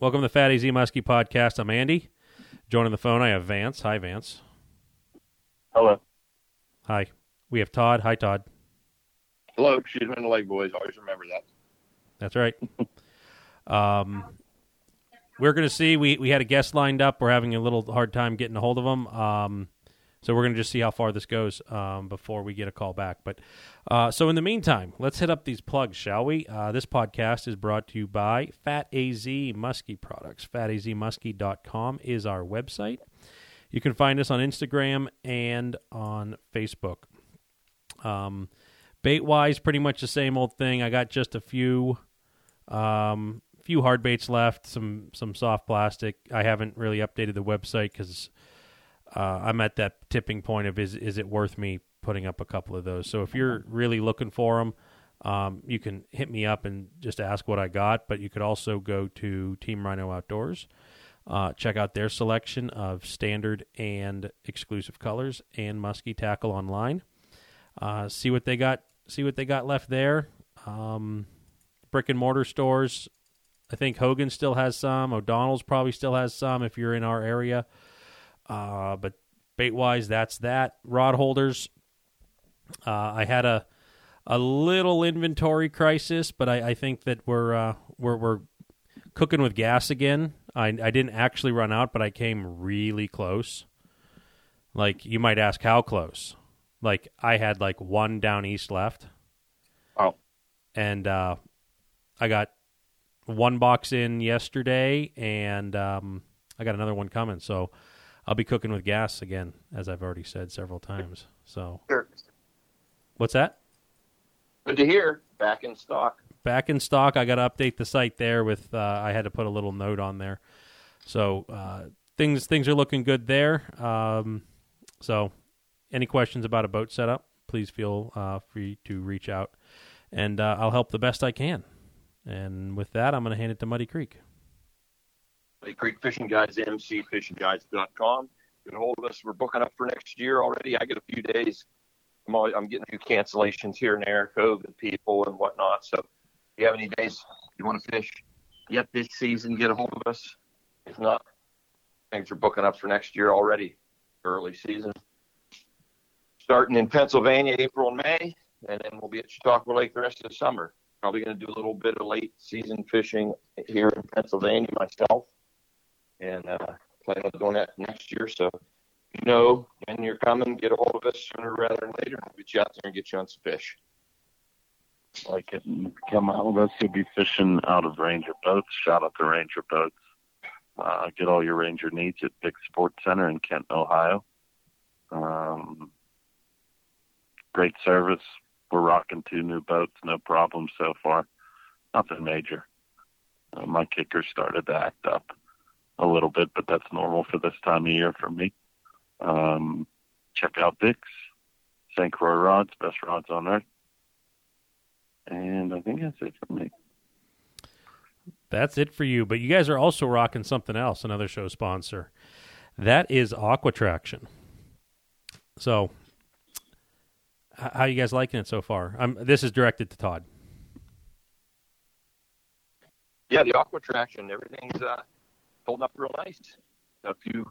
Welcome to the Fat AZ Muskie podcast. I'm Andy. Joining the phone, I have Vance. Hi, Vance. Hello. Hi. We have Todd. Hi, Todd. Hello. She's been the leg boys. Always remember that. That's right. um, we're going to see. We we had a guest lined up. We're having a little hard time getting a hold of them. Um, so we're going to just see how far this goes um, before we get a call back. But uh, so in the meantime, let's hit up these plugs, shall we? Uh, this podcast is brought to you by Fat AZ Muskie Products. FatAZMuskie.com is our website. You can find us on Instagram and on Facebook. Um, bait wise, pretty much the same old thing. I got just a few, um, few hard baits left. Some some soft plastic. I haven't really updated the website because uh, I'm at that tipping point of is is it worth me putting up a couple of those? So if you're really looking for them, um, you can hit me up and just ask what I got. But you could also go to Team Rhino Outdoors, uh, check out their selection of standard and exclusive colors and musky tackle online. Uh, see what they got. See what they got left there. Um, brick and mortar stores. I think Hogan still has some. O'Donnell's probably still has some if you're in our area. Uh, but bait wise, that's that. Rod holders. Uh, I had a a little inventory crisis, but I, I think that we're uh, we're we're cooking with gas again. I I didn't actually run out, but I came really close. Like you might ask, how close? Like I had like one down east left. Oh, and uh, I got one box in yesterday, and um, I got another one coming. So I'll be cooking with gas again, as I've already said several times. So, sure. what's that? Good to hear. Back in stock. Back in stock. I got to update the site there. With uh, I had to put a little note on there. So uh, things things are looking good there. Um, so, any questions about a boat setup? Please feel uh, free to reach out, and uh, I'll help the best I can. And with that, I'm going to hand it to Muddy Creek. Muddy Creek Fishing Guides, mcfishingguides.com. Get a hold of us. We're booking up for next year already. I get a few days. I'm, I'm getting a few cancellations here and there, COVID people and whatnot. So if you have any days you want to fish yet this season, get a hold of us. If not, things are booking up for next year already, early season. Starting in Pennsylvania, April and May, and then we'll be at Chautauqua Lake the rest of the summer. Probably going to do a little bit of late season fishing here in Pennsylvania myself and uh, plan on doing that next year. So, you know, when you're coming, get a hold of us sooner rather than later. We'll get you out there and get you on some fish. Like it, come out with us. You'll be fishing out of Ranger boats. Shout out to Ranger boats. Uh, get all your Ranger needs at Big Sports Center in Kenton, Ohio. Um, great service. We're rocking two new boats, no problem so far. Nothing major. Uh, my kicker started to act up a little bit, but that's normal for this time of year for me. Um, check out Dick's, St. Croix rods, best rods on earth. And I think that's it for me. That's it for you. But you guys are also rocking something else, another show sponsor. That is Aqua Traction. So, how you guys liking it so far? Um, this is directed to Todd. Yeah, the Aqua Traction, everything's uh, holding up real nice. A few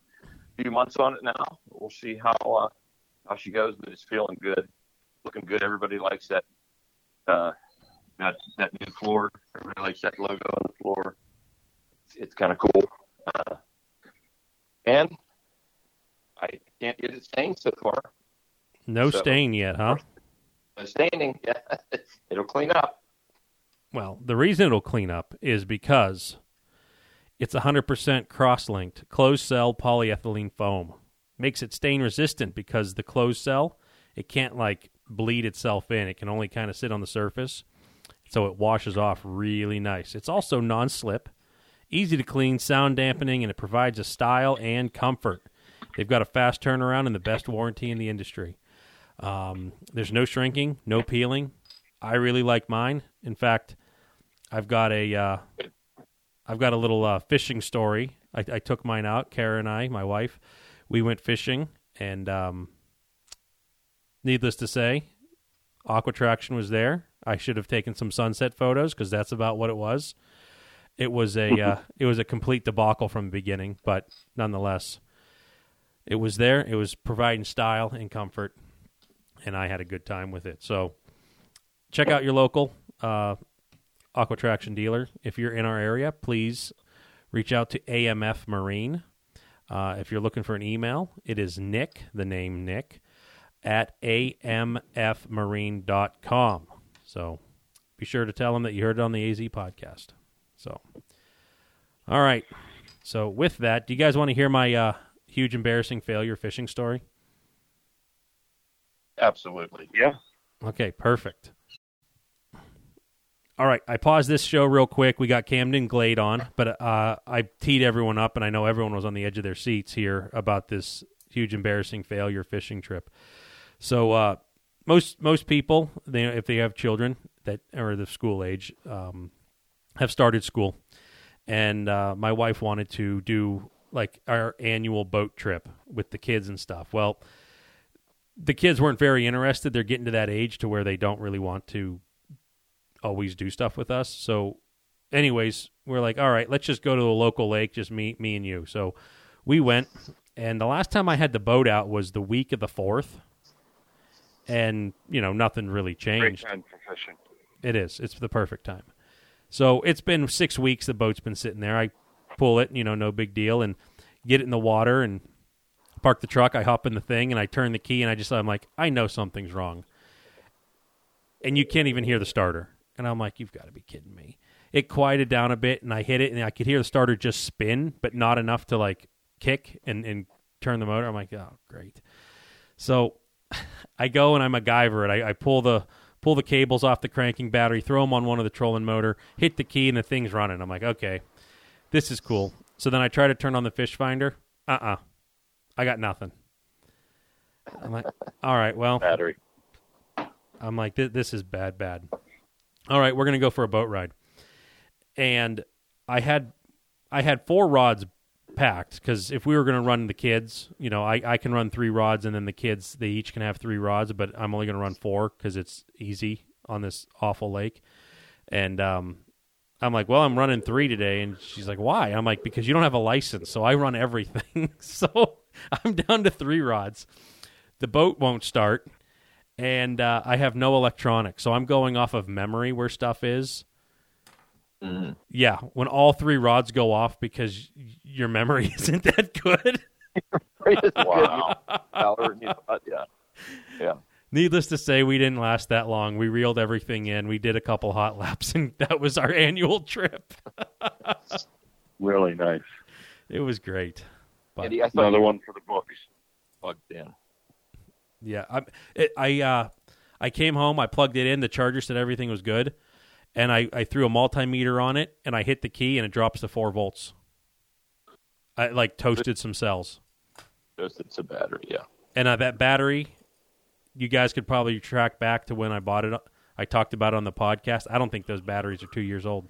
few months on it now. We'll see how uh, how she goes, but it's feeling good, looking good. Everybody likes that uh, that that new floor. Everybody likes that logo on the floor. It's, it's kind of cool. Uh, and I can't get it stained so far. No So- stain yet, huh? The staining, yeah, it'll clean up. Well, the reason it'll clean up is because it's 100% cross-linked closed cell polyethylene foam. Makes it stain resistant because the closed cell, it can't like bleed itself in. It can only kind of sit on the surface. So it washes off really nice. It's also non-slip, easy to clean, sound dampening, and it provides a style and comfort. They've got a fast turnaround and the best warranty in the industry. Um, there's no shrinking, no peeling. I really like mine. In fact, I've got a uh, I've got a little uh, fishing story. I, I took mine out. Kara and I, my wife, we went fishing, and um, needless to say, Aqua Traction was there. I should have taken some sunset photos because that's about what it was. it was a uh, it was a complete debacle from the beginning, but nonetheless, it was there. It was providing style and comfort, and I had a good time with it. So, check out your local uh, aqua traction dealer if you're in our area. Please reach out to AMF Marine. Uh, if you're looking for an email, it is Nick, the name Nick, at amfmarine.com. So be sure to tell them that you heard it on the AZ podcast. So, all right. So with that, do you guys want to hear my uh, huge embarrassing failure fishing story? Absolutely. Yeah. Okay, perfect. All right, I paused this show real quick. We got Camden Glade on, but uh, I teed everyone up, and I know everyone was on the edge of their seats here about this huge embarrassing failure fishing trip. So uh, most most people, they, if they have children that are the school age, um, have started school, and uh, my wife wanted to do like our annual boat trip with the kids and stuff. Well, the kids weren't very interested. They're getting to that age to where they don't really want to always do stuff with us. So, anyways, we're like, all right, let's just go to a local lake, just me, me and you. So, we went, and the last time I had the boat out was the week of the fourth, and you know nothing really Great changed. time for fishing. It is. It's the perfect time. So it's been six weeks. The boat's been sitting there. I pull it, you know, no big deal, and get it in the water and park the truck. I hop in the thing and I turn the key and I just I'm like, I know something's wrong. And you can't even hear the starter. And I'm like, you've got to be kidding me. It quieted down a bit and I hit it and I could hear the starter just spin, but not enough to like kick and, and turn the motor. I'm like, oh great. So I go and I MacGyver it. I, I pull the pull the cables off the cranking battery, throw them on one of the trolling motor, hit the key, and the thing's running. I'm like, okay, this is cool. So then I try to turn on the fish finder. Uh uh I got nothing. I'm like, all right, well, Battery. I'm like, this, this is bad, bad. All right, we're gonna go for a boat ride, and I had, I had four rods packed because if we were gonna run the kids, you know, I I can run three rods, and then the kids they each can have three rods, but I'm only gonna run four because it's easy on this awful lake, and um. I'm like, well, I'm running three today, and she's like, why? I'm like, because you don't have a license, so I run everything. so I'm down to three rods. The boat won't start and uh, I have no electronics, so I'm going off of memory where stuff is. Mm-hmm. Yeah, when all three rods go off because your memory isn't that good. Wow. yeah. Yeah. Needless to say, we didn't last that long. We reeled everything in. We did a couple hot laps, and that was our annual trip. Really nice. It was great. But Andy, I Another you one for the books. plugged in. Yeah, I it, I uh, I came home. I plugged it in. The charger said everything was good, and I, I threw a multimeter on it, and I hit the key, and it drops to four volts. I like toasted some cells. It's a battery. Yeah. And uh, that battery, you guys could probably track back to when I bought it. I talked about it on the podcast. I don't think those batteries are two years old.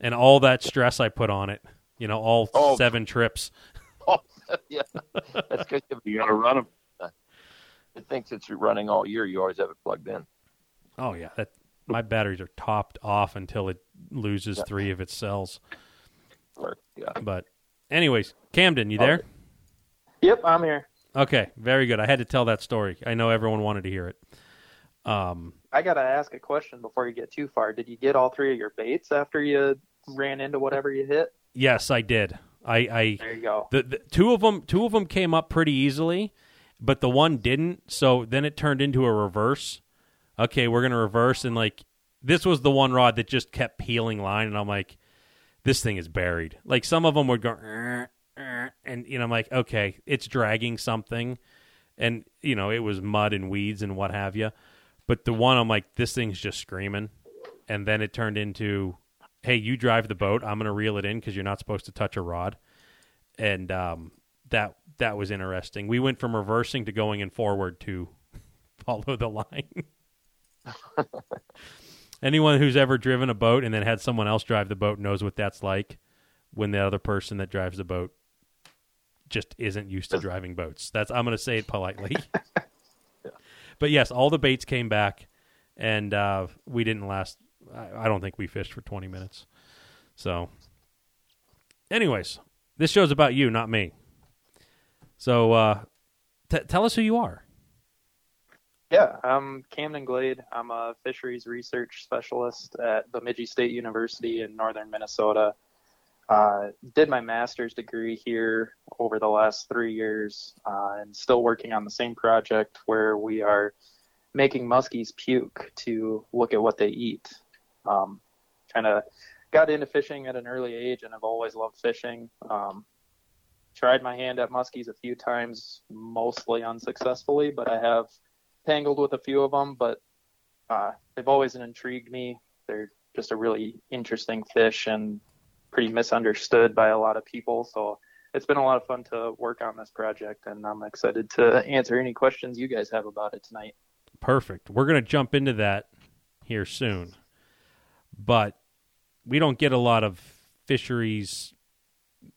And all that stress I put on it, you know, all Oh. seven trips. Oh, yeah. That's because You got to run them. It thinks it's running all year. You always have it plugged in. Oh yeah, that my batteries are topped off until it loses Yeah. three of its cells. Yeah. But, anyways, Camden, you there? Yep, I'm here. Okay, very good. I had to tell that story. I know everyone wanted to hear it. Um, I gotta ask a question before you get too far. Did you get all three of your baits after you ran into whatever you hit? yes, I did. I, I There you go. the, the two of them two of them came up pretty easily, but the one didn't. So then it turned into a reverse. Okay, we're gonna reverse, and like this was the one rod that just kept peeling line, and I'm like, this thing is buried. Like some of them would go, "Er, er," and you know, I'm like, okay, it's dragging something, and you know, it was mud and weeds and what have you. But the one, I'm like, this thing's just screaming, and then it turned into, hey, you drive the boat. I'm gonna reel it in because you're not supposed to touch a rod and um, that that was interesting. We went from reversing to going in forward to follow the line. Anyone who's ever driven a boat and then had someone else drive the boat knows what that's like when the other person that drives the boat just isn't used to driving boats. That's I'm going to say it politely. But yes, all the baits came back, and uh, we didn't last. I, I don't think we fished for 20 minutes. So, anyways, this show's about you, not me. So, uh, t- tell us who you are. Yeah, I'm Camden Glade. I'm a fisheries research specialist at Bemidji State University in northern Minnesota. Uh, did my master's degree here over the last three years uh, and still working on the same project where we are making muskies puke to look at what they eat. Um, kind of got into fishing at an early age and I've always loved fishing. Um, tried my hand at muskies a few times, mostly unsuccessfully, but I have tangled with a few of them, but uh, they've always intrigued me. They're just a really interesting fish and pretty misunderstood by a lot of people. So it's been a lot of fun to work on this project, and I'm excited to answer any questions you guys have about it tonight. Perfect. We're going to jump into that here soon. But we don't get a lot of fisheries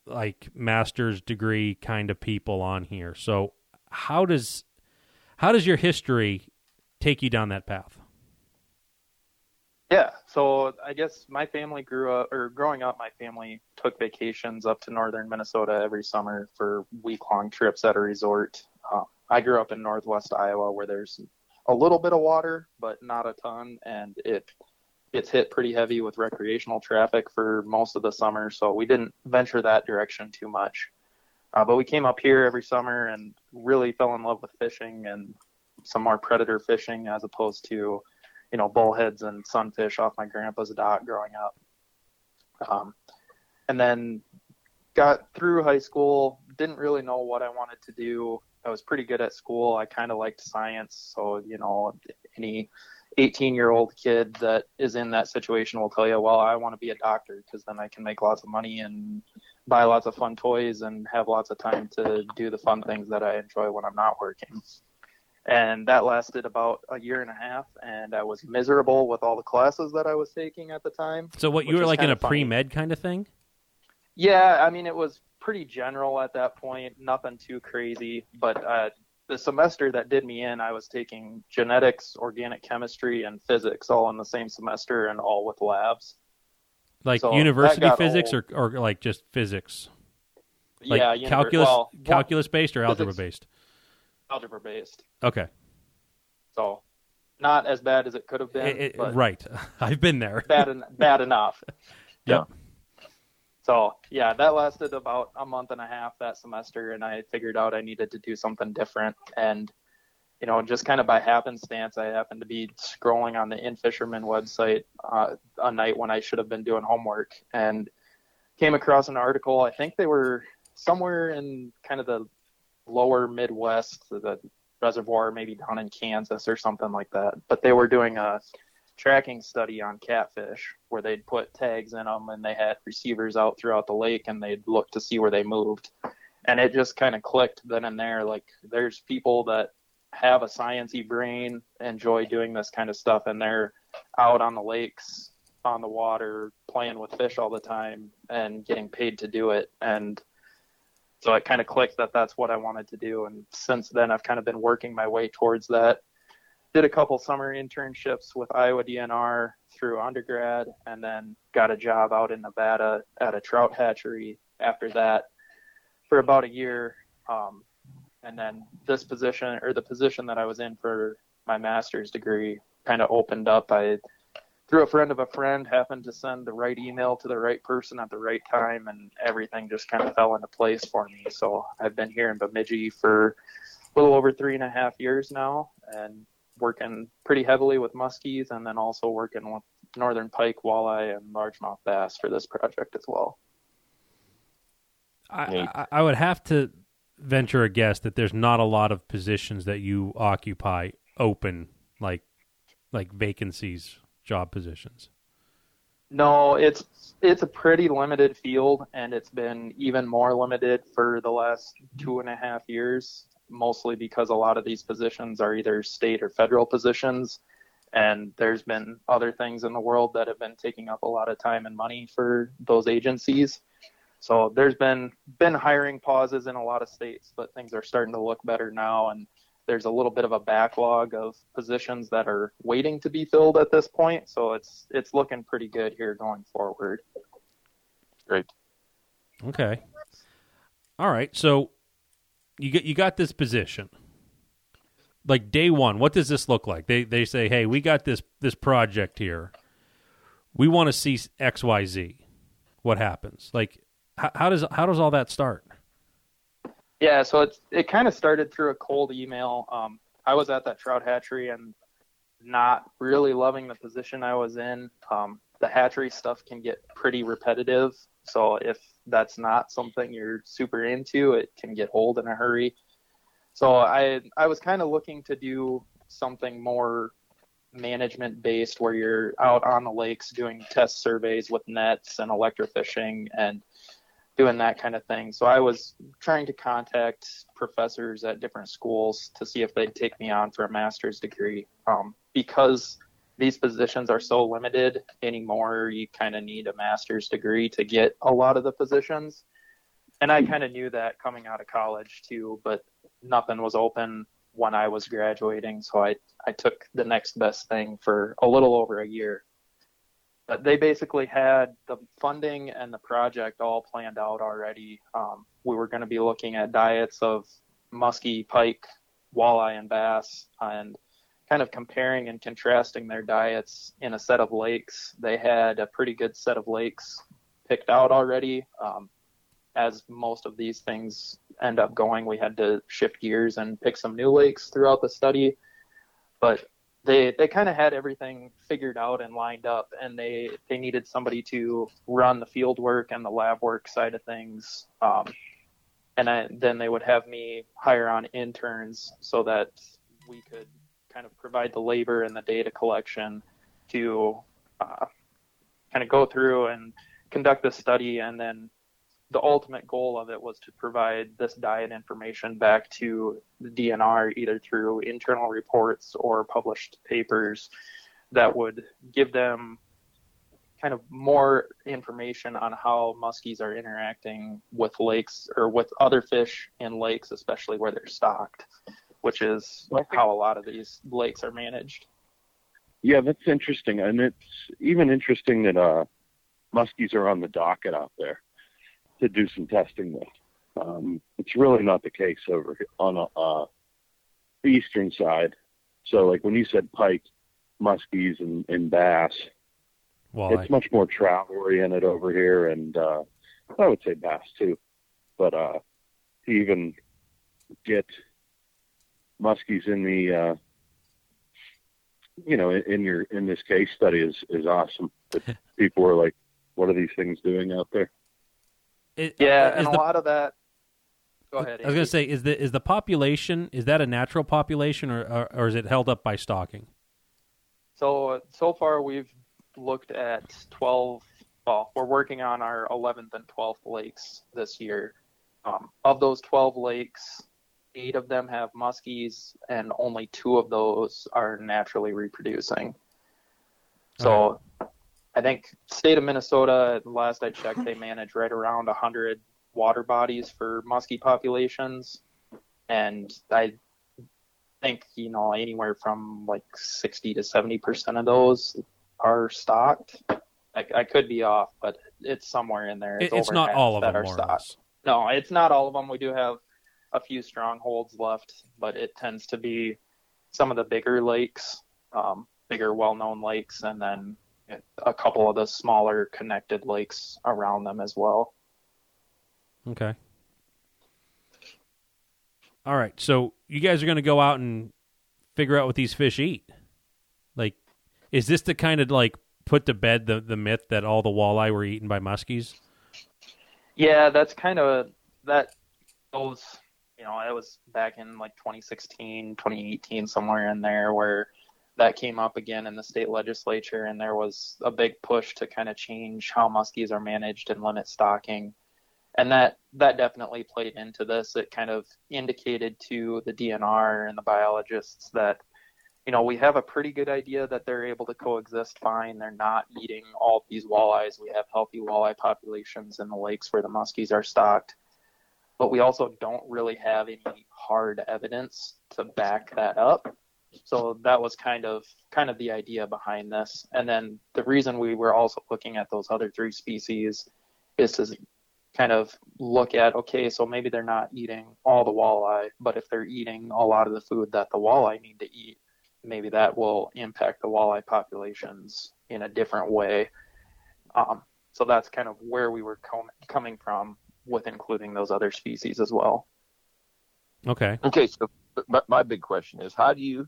like master's degree kind of people on here. So how does how does your history take you down that path? Yeah, so I guess my family grew up, or growing up, my family took vacations up to northern Minnesota every summer for week long trips at a resort. Uh, I grew up in northwest Iowa where there's a little bit of water, but not a ton, and it gets hit pretty heavy with recreational traffic for most of the summer. So we didn't venture that direction too much. Uh, but we came up here every summer and really fell in love with fishing and some more predator fishing as opposed to, you know, bullheads and sunfish off my grandpa's dock growing up. Um, and then got through high school, didn't really know what I wanted to do. I was pretty good at school. I kind of liked science. So, you know, any 18 year old kid that is in that situation will tell you, well, I want to be a doctor because then I can make lots of money and buy lots of fun toys and have lots of time to do the fun things that I enjoy when I'm not working. And that lasted about a year and a half, and I was miserable with all the classes that I was taking at the time. So, what you were like in a pre med kind of thing? Yeah, I mean, it was pretty general at that point, nothing too crazy. But uh, the semester that did me in, I was taking genetics, organic chemistry, and physics all in the same semester and all with labs. Like so university physics or, or like just physics? Like yeah, calculus, well, calculus based or algebra based? Algebra based. Okay. So, not as bad as it could have been. It, it, right. I've been there. bad, en- bad enough. yep. So yeah, that lasted about a month and a half that semester, and I figured out I needed to do something different. And you know, just kind of by happenstance, I happened to be scrolling on the In-Fisherman website uh, a night when I should have been doing homework, and came across an article. I think they were somewhere in kind of the lower Midwest, the reservoir, maybe down in Kansas or something like that. But they were doing a tracking study on catfish where they'd put tags in them and they had receivers out throughout the lake and they'd look to see where they moved. And it just kind of clicked then and there. Like there's people that have a sciency brain, enjoy doing this kind of stuff, and they're out on the lakes, on the water, playing with fish all the time and getting paid to do it. And so it kind of clicked that that's what I wanted to do. And since then, I've kind of been working my way towards that did a couple summer internships with Iowa DNR through undergrad, and then got a job out in Nevada at a trout hatchery after that for about a year. Um, and then this position, or the position that I was in for my master's degree, kind of opened up. I, through a friend of a friend, happened to send the right email to the right person at the right time, and everything just kind of fell into place for me. So I've been here in Bemidji for a little over three and a half years now, and working pretty heavily with muskies and then also working with northern pike, walleye, and largemouth bass for this project as well. I, I, I would have to venture a guess that there's not a lot of positions that you occupy open, like like vacancies, job positions. No, it's it's a pretty limited field, and it's been even more limited for the last two and a half years mostly because a lot of these positions are either state or federal positions. And there's been other things in the world that have been taking up a lot of time and money for those agencies. So there's been been hiring pauses in a lot of states, but things are starting to look better now and there's a little bit of a backlog of positions that are waiting to be filled at this point. So it's it's looking pretty good here going forward. great. Okay. All right. So you get you got this position. Like day one, what does this look like? They they say, "Hey, we got this this project here. We want to see X Y Z. What happens? Like, how, how does how does all that start? Yeah, so it's it kind of started through a cold email. Um, I was at that trout hatchery and not really loving the position I was in. Um, the hatchery stuff can get pretty repetitive, so if that's not something you're super into, it can get old in a hurry. So I I was kind of looking to do something more management based where you're out on the lakes doing test surveys with nets and electrofishing and doing that kind of thing. So I was trying to contact professors at different schools to see if they'd take me on for a master's degree. Um, because these positions are so limited anymore, you kind of need a master's degree to get a lot of the positions. And I kind of knew that coming out of college too, but nothing was open when I was graduating. So I, I took the next best thing for a little over a year. But they basically had the funding and the project all planned out already. Um, we were going to be looking at diets of muskie, pike, walleye, and bass, and kind of comparing and contrasting their diets in a set of lakes. They had a pretty good set of lakes picked out already. Um, as most of these things end up going, we had to shift gears and pick some new lakes throughout the study. But they they kind of had everything figured out and lined up, and they they needed somebody to run the field work and the lab work side of things. Um, and I, then they would have me hire on interns so that we could kind of provide the labor and the data collection to uh, kind of go through and conduct the study. And then the ultimate goal of it was to provide this diet information back to the DNR either through internal reports or published papers that would give them kind of more information on how muskies are interacting with lakes or with other fish in lakes, especially where they're stocked, which is how a lot of these lakes are managed. Yeah, that's interesting, and it's even interesting that uh, muskies are on the docket out there to do some testing with. Um, it's really not the case over on a, uh, the eastern side. So, like when you said pike, muskies, and, and bass, Walleye. it's much more trout oriented over here, and uh, I would say bass too. But uh, to even get muskies in the, uh, you know, in, in your in this case study is is awesome. But people are like, "What are these things doing out there?" It- Yeah, is and a lot of that. Go ahead. I was going to say, is the is the population is that a natural population or, or or is it held up by stocking? So so far we've looked at 12. Well, we're working on our 11th and 12th lakes this year. Um, of those 12 lakes, eight of them have muskies, and only two of those are naturally reproducing. So, I think state of Minnesota, last I checked, they manage right around 100 water bodies for muskie populations, and I think you know anywhere from like 60 to 70 percent of those are stocked. I, I could be off, but it's somewhere in there. It- it's not all of that them, are stocked. No, it's not all of them. We do have a few strongholds left, but it tends to be some of the bigger lakes, um, bigger well-known lakes, and then a couple of the smaller connected lakes around them as well. Okay. All right. So you guys are going to go out and figure out what these fish eat. Like, is this to kind of like put to bed the the myth that all the walleye were eaten by muskies? Yeah, that's kind of that those you know, it was back in like 2016, 2018 somewhere in there where that came up again in the state legislature and there was a big push to kind of change how muskies are managed and limit stocking. And that that definitely played into this. It kind of indicated to the DNR and the biologists that you know, we have a pretty good idea that they're able to coexist fine. They're not eating all these walleyes. We have healthy walleye populations in the lakes where the muskies are stocked. But we also don't really have any hard evidence to back that up. So that was kind of kind of the idea behind this. And then the reason we were also looking at those other three species is to kind of look at okay, so maybe they're not eating all the walleye, but if they're eating a lot of the food that the walleye need to eat, maybe that will impact the walleye populations in a different way. Um, so that's kind of where we were com- coming from with including those other species as well. Okay. Okay, so my, my big question is, how do you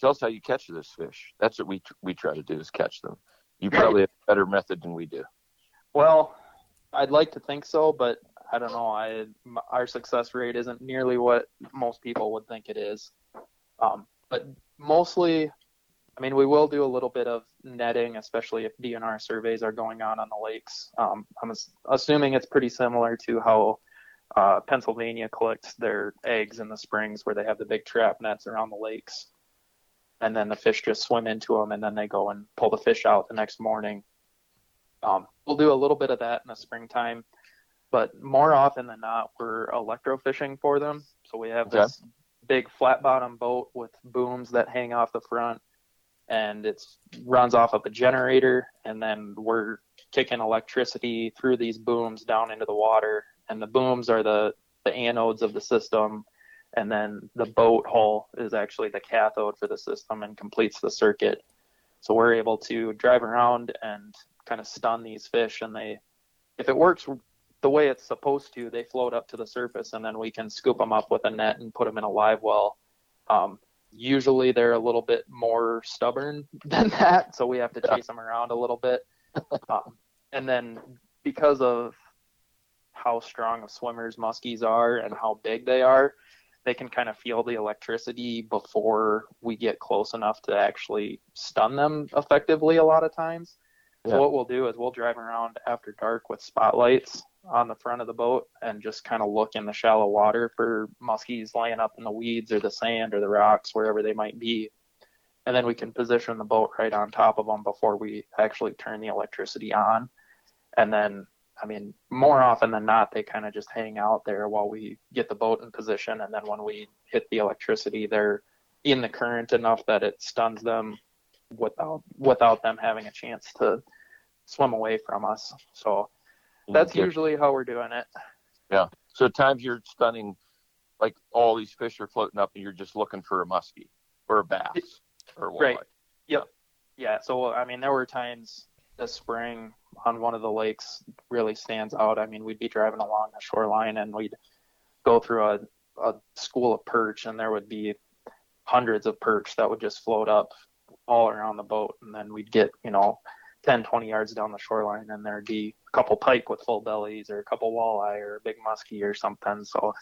tell us how you catch this fish? That's what we we try to do is catch them. You probably have a better method than we do. Well, I'd like to think so, but I don't know. I our success rate isn't nearly what most people would think it is. Um, but mostly, I mean, we will do a little bit of netting, especially if DNR surveys are going on on the lakes. Um, I'm assuming it's pretty similar to how uh, Pennsylvania collects their eggs in the springs, where they have the big trap nets around the lakes, and then the fish just swim into them, and then they go and pull the fish out the next morning. Um, we'll do a little bit of that in the springtime, but more often than not, we're electrofishing for them. So we have this big flat bottom boat with booms that hang off the front, and it runs off of a generator, and then we're kicking electricity through these booms down into the water, and the booms are the the anodes of the system, and then the boat hull is actually the cathode for the system and completes the circuit. So we're able to drive around and kind of stun these fish, and they, if it works the way it's supposed to, they float up to the surface, and then we can scoop them up with a net and put them in a live well. Um, usually they're a little bit more stubborn than that, so we have to chase them around a little bit. Um, and then because of how strong of swimmers muskies are and how big they are, they can kind of feel the electricity before we get close enough to actually stun them effectively a lot of times. Yeah. So what we'll do is we'll drive around after dark with spotlights on the front of the boat and just kind of look in the shallow water for muskies laying up in the weeds or the sand or the rocks wherever they might be. And then we can position the boat right on top of them before we actually turn the electricity on. And then I mean, more often than not, they kind of just hang out there while we get the boat in position, and then when we hit the electricity, they're in the current enough that it stuns them without without them having a chance to swim away from us. So that's usually how we're doing it. Yeah. So at times you're stunning, like all these fish are floating up, and you're just looking for a muskie or a bass or a Right. Yep. Yeah. So I mean, there were times this spring on one of the lakes really stands out. I mean, we'd be driving along the shoreline and we'd go through a, a school of perch, and there would be hundreds of perch that would just float up all around the boat. And then we'd get, you know, 10, 20 yards down the shoreline, and there'd be a couple pike with full bellies, or a couple walleye, or a big muskie, or something. So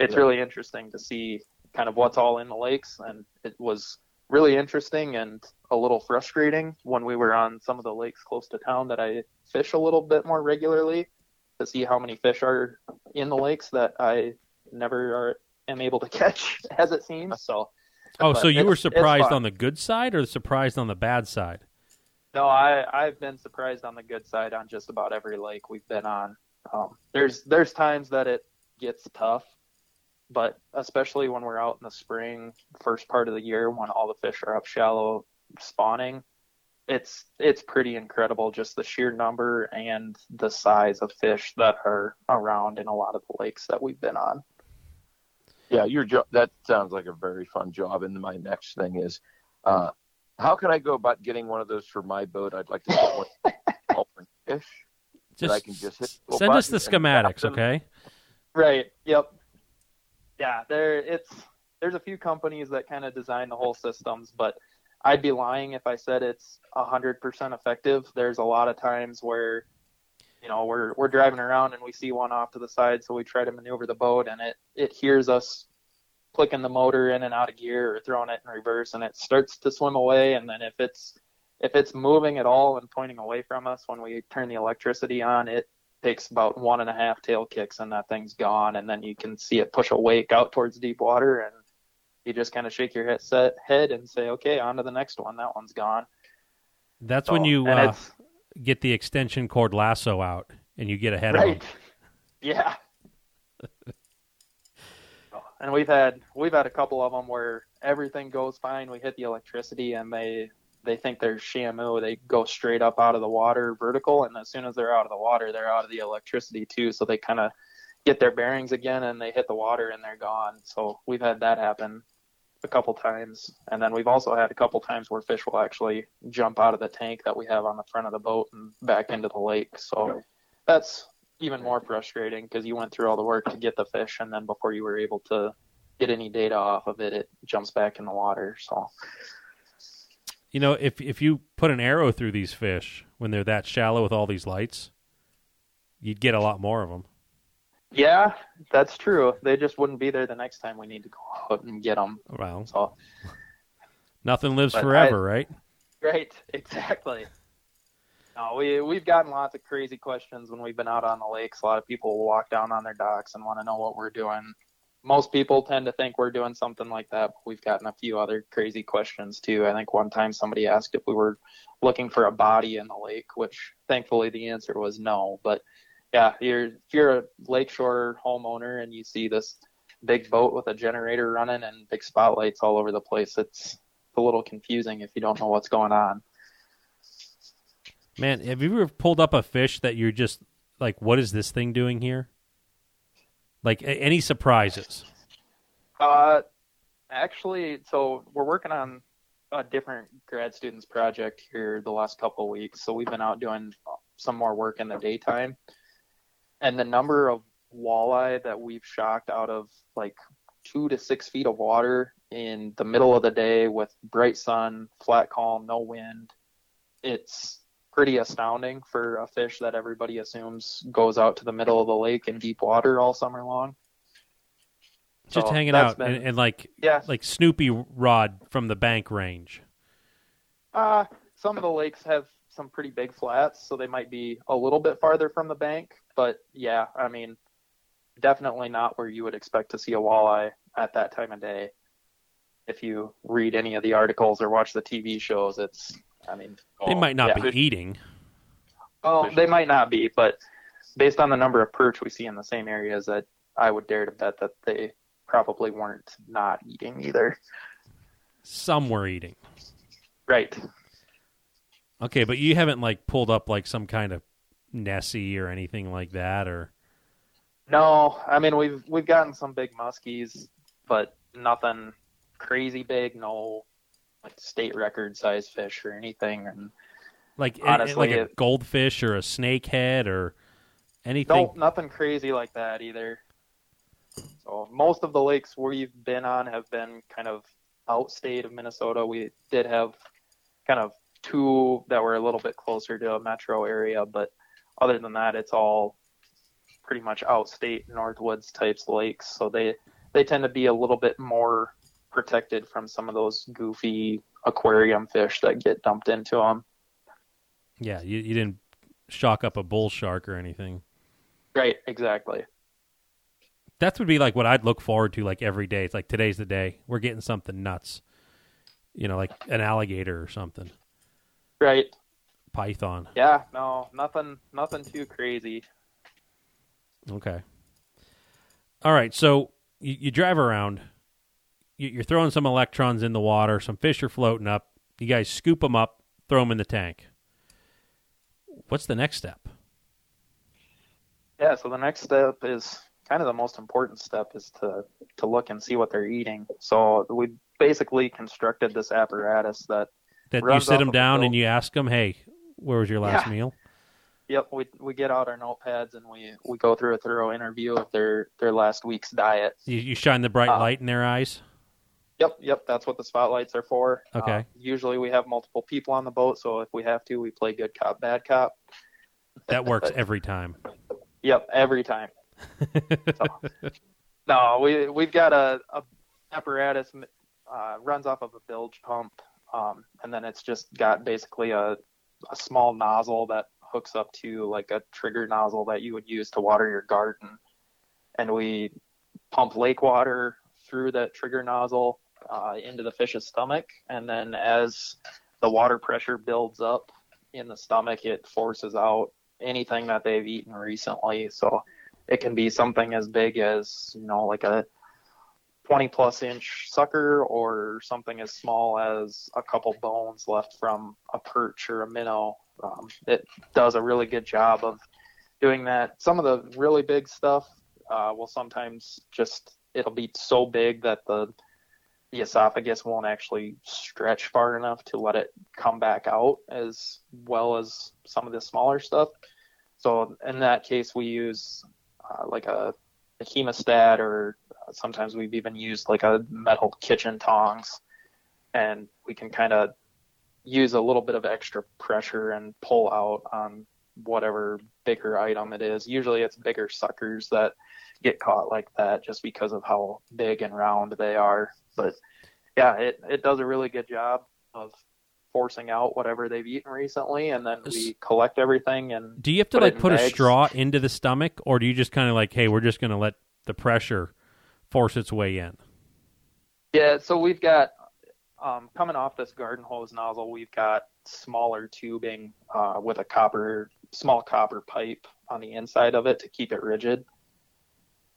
it's yeah. really interesting to see kind of what's all in the lakes. And it was really interesting and a little frustrating when we were on some of the lakes close to town that I fish a little bit more regularly to see how many fish are in the lakes that I never are, am able to catch, as it seems. So. Oh, so you were surprised on the good side or surprised on the bad side? No, I I've been surprised on the good side on just about every lake we've been on. Um, there's there's times that it gets tough but especially when we're out in the spring, first part of the year when all the fish are up shallow spawning, it's it's pretty incredible just the sheer number and the size of fish that are around in a lot of the lakes that we've been on. Yeah, your job that sounds like a very fun job. And my next thing is, uh, how can I go about getting one of those for my boat? I'd like to get one fish. Just I can just hit send us the schematics, okay? Right. Yep yeah, there it's there's a few companies that kind of design the whole systems, but I'd be lying if I said it's a hundred percent effective. There's a lot of times where you know we're we're driving around and we see one off to the side, so we try to maneuver the boat and it it hears us clicking the motor in and out of gear or throwing it in reverse and it starts to swim away. And then if it's if it's moving at all and pointing away from us when we turn the electricity on it takes about one and a half tail kicks and that thing's gone. And then you can see it push a wake out towards deep water and you just kind of shake your head, set, head and say okay on to the next one. That one's gone. That's so, when you uh, get the extension cord lasso out and you get ahead right. of them yeah and we've had we've had a couple of them where everything goes fine we hit the electricity and they they think they're shamu. They go straight up out of the water vertical, and as soon as they're out of the water, they're out of the electricity too. So they kind of get their bearings again, and they hit the water, and they're gone. So we've had that happen a couple times, and then we've also had a couple times where fish will actually jump out of the tank that we have on the front of the boat and back into the lake. So that's even more frustrating because you went through all the work to get the fish, and then before you were able to get any data off of it, it jumps back in the water. So You know, if if you put an arrow through these fish when they're that shallow with all these lights, you'd get a lot more of them. yeah, that's true. They just wouldn't be there the next time we need to go out and get them. Well, So nothing lives But forever, right? Right, exactly. No, we we've gotten lots of crazy questions when we've been out on the lakes. A lot of people walk down on their docks and want to know what we're doing. Most people tend to think we're doing something like that, but we've gotten a few other crazy questions too. I think one time somebody asked if we were looking for a body in the lake, which thankfully the answer was no. But yeah, you're if you're a lakeshore homeowner and you see this big boat with a generator running and big spotlights all over the place, it's a little confusing if you don't know what's going on. Man, have you ever pulled up a fish that you're just like, what is this thing doing here? Like any surprises? Uh, actually, so we're working on a different grad students project here the last couple weeks. So we've been out doing some more work in the daytime, and the number of walleye that we've shocked out of like two to six feet of water in the middle of the day with bright sun, flat calm, no wind. It's pretty astounding for a fish that everybody assumes goes out to the middle of the lake in deep water all summer long. Just So hanging out been- and, and like Yeah, like Snoopy rod from the bank range. Uh, some of the lakes have some pretty big flats, so they might be a little bit farther from the bank. But yeah, I mean, definitely not where you would expect to see a walleye at that time of day. If you read any of the articles or watch the TV shows, it's, I mean, They might not yeah. be eating. oh, they might not be, but based on the number of perch we see in the same areas, that I would dare to bet that they probably weren't not eating either. Some were eating. Right. Okay, but you haven't like pulled up like some kind of Nessie or anything like that, or No, I mean we've we've gotten some big muskies, but nothing crazy big. No like state record size fish or anything. And like Honestly, like a it- goldfish or a snakehead or anything. no, nothing crazy like that either. So most of the lakes we've been on have been kind of outstate of Minnesota. We did have kind of two that were a little bit closer to a metro area, but other than that, it's all pretty much outstate Northwoods types lakes. So they they tend to be a little bit more protected from some of those goofy aquarium fish that get dumped into them. Yeah, you, you didn't shock up a bull shark or anything. Right, exactly. That would be like what I'd look forward to like every day. It's like today's the day. We're getting something nuts. You know, like an alligator or something. Right. Python. Yeah, no, nothing nothing too crazy. Okay. All right. So you, you drive around. You, you're throwing some electrons in the water. Some fish are floating up. You guys scoop them up, throw them in the tank. What's the next step? Yeah, so the next step is kind of the most important step is to to look and see what they're eating. So we basically constructed this apparatus that That you sit them down and you ask them, "Hey, where was your last Yeah. meal?" yep, we we get out our notepads and we we go through a thorough interview of their their last week's diet. You, you shine the bright Uh, light in their eyes. Yep, yep, that's what the spotlights are for. Okay. Uh, usually we have multiple people on the boat, so if we have to, we play good cop, bad cop. That works every time. Yep, every time. So, no, we we've got a, a apparatus uh, runs off of a bilge pump, um, and then it's just got basically a a small nozzle that hooks up to like a trigger nozzle that you would use to water your garden, and we pump lake water through that trigger nozzle uh, into the fish's stomach, and then as the water pressure builds up in the stomach, it forces out anything that they've eaten recently. So it can be something as big as you know like a 20 plus inch sucker or something as small as a couple bones left from a perch or a minnow. Um, it does a really good job of doing that. Some of the really big stuff uh, will sometimes just it'll be so big that the the esophagus won't actually stretch far enough to let it come back out as well as some of the smaller stuff. So in that case, we use uh, like a, a hemostat, or sometimes we've even used like a metal kitchen tongs, and we can kind of use a little bit of extra pressure and pull out on whatever bigger item it is. Usually, it's bigger suckers that get caught like that just because of how big and round they are. But yeah, it it does a really good job of forcing out whatever they've eaten recently, and then we collect everything. And do you have to like put a straw into the stomach, or do you just kind of like, hey, we're just going to let the pressure force its way in? Yeah, so we've got um, coming off this garden hose nozzle, we've got smaller tubing uh, with a copper, small copper pipe on the inside of it to keep it rigid.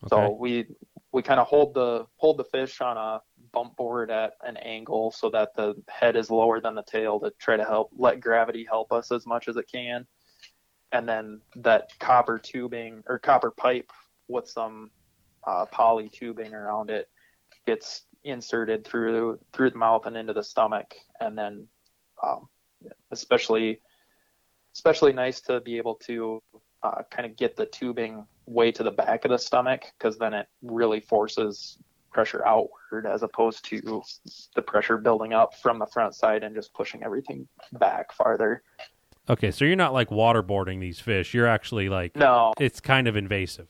So we we kind of hold the hold the fish on a bump board at an angle so that the head is lower than the tail to try to help let gravity help us as much as it can. And then that copper tubing or copper pipe with some uh, poly tubing around it gets inserted through through the mouth and into the stomach, and then um, especially especially nice to be able to uh, kind of get the tubing way to the back of the stomach because then it really forces pressure outward as opposed to the pressure building up from the front side and just pushing everything back farther. Okay, so you're not like waterboarding these fish. You're actually like No, it's kind of invasive.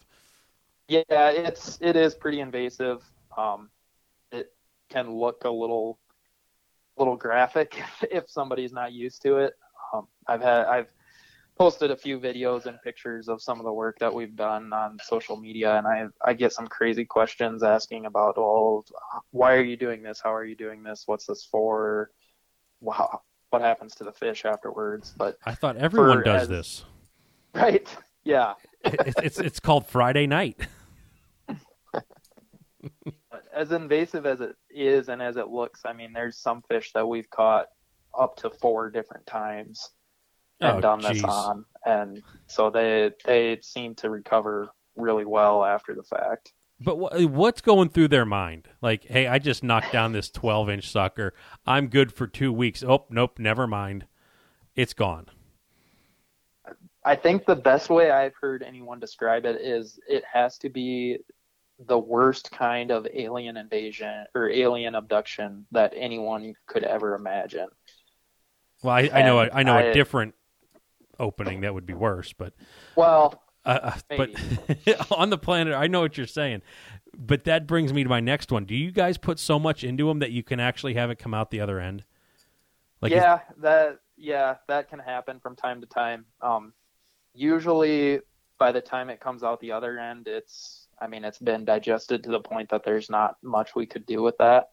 Yeah, it's it is pretty invasive. Um, it can look a little little graphic if somebody's not used to it. Um, I've had I've posted a few videos and pictures of some of the work that we've done on social media, and I I get some crazy questions asking about, well, why are you doing this? How are you doing this? What's this for? Wow, what happens to the fish afterwards? But I thought everyone For does as- this. right, yeah, it's, it's it's called Friday night. as invasive as it is and as it looks, I mean, there's some fish that we've caught up to four different times and Oh, um, done this on, and so they they seem to recover really well after the fact. But wh- what's going through their mind? Like, hey, I just knocked down this 12 inch sucker. I'm good for two weeks. Oh, nope, never mind. It's gone. I think the best way I've heard anyone describe it is it has to be the worst kind of alien invasion or alien abduction that anyone could ever imagine. Well, I, I know, a, I know a I- different opening that would be worse, but Well, uh, uh, but on the planet, I know what you're saying. But that brings me to my next one. Do you guys put so much into them that you can actually have it come out the other end? Like, is- yeah, that yeah, that can happen from time to time. Um, usually, by the time it comes out the other end, it's I mean it's been digested to the point that there's not much we could do with that.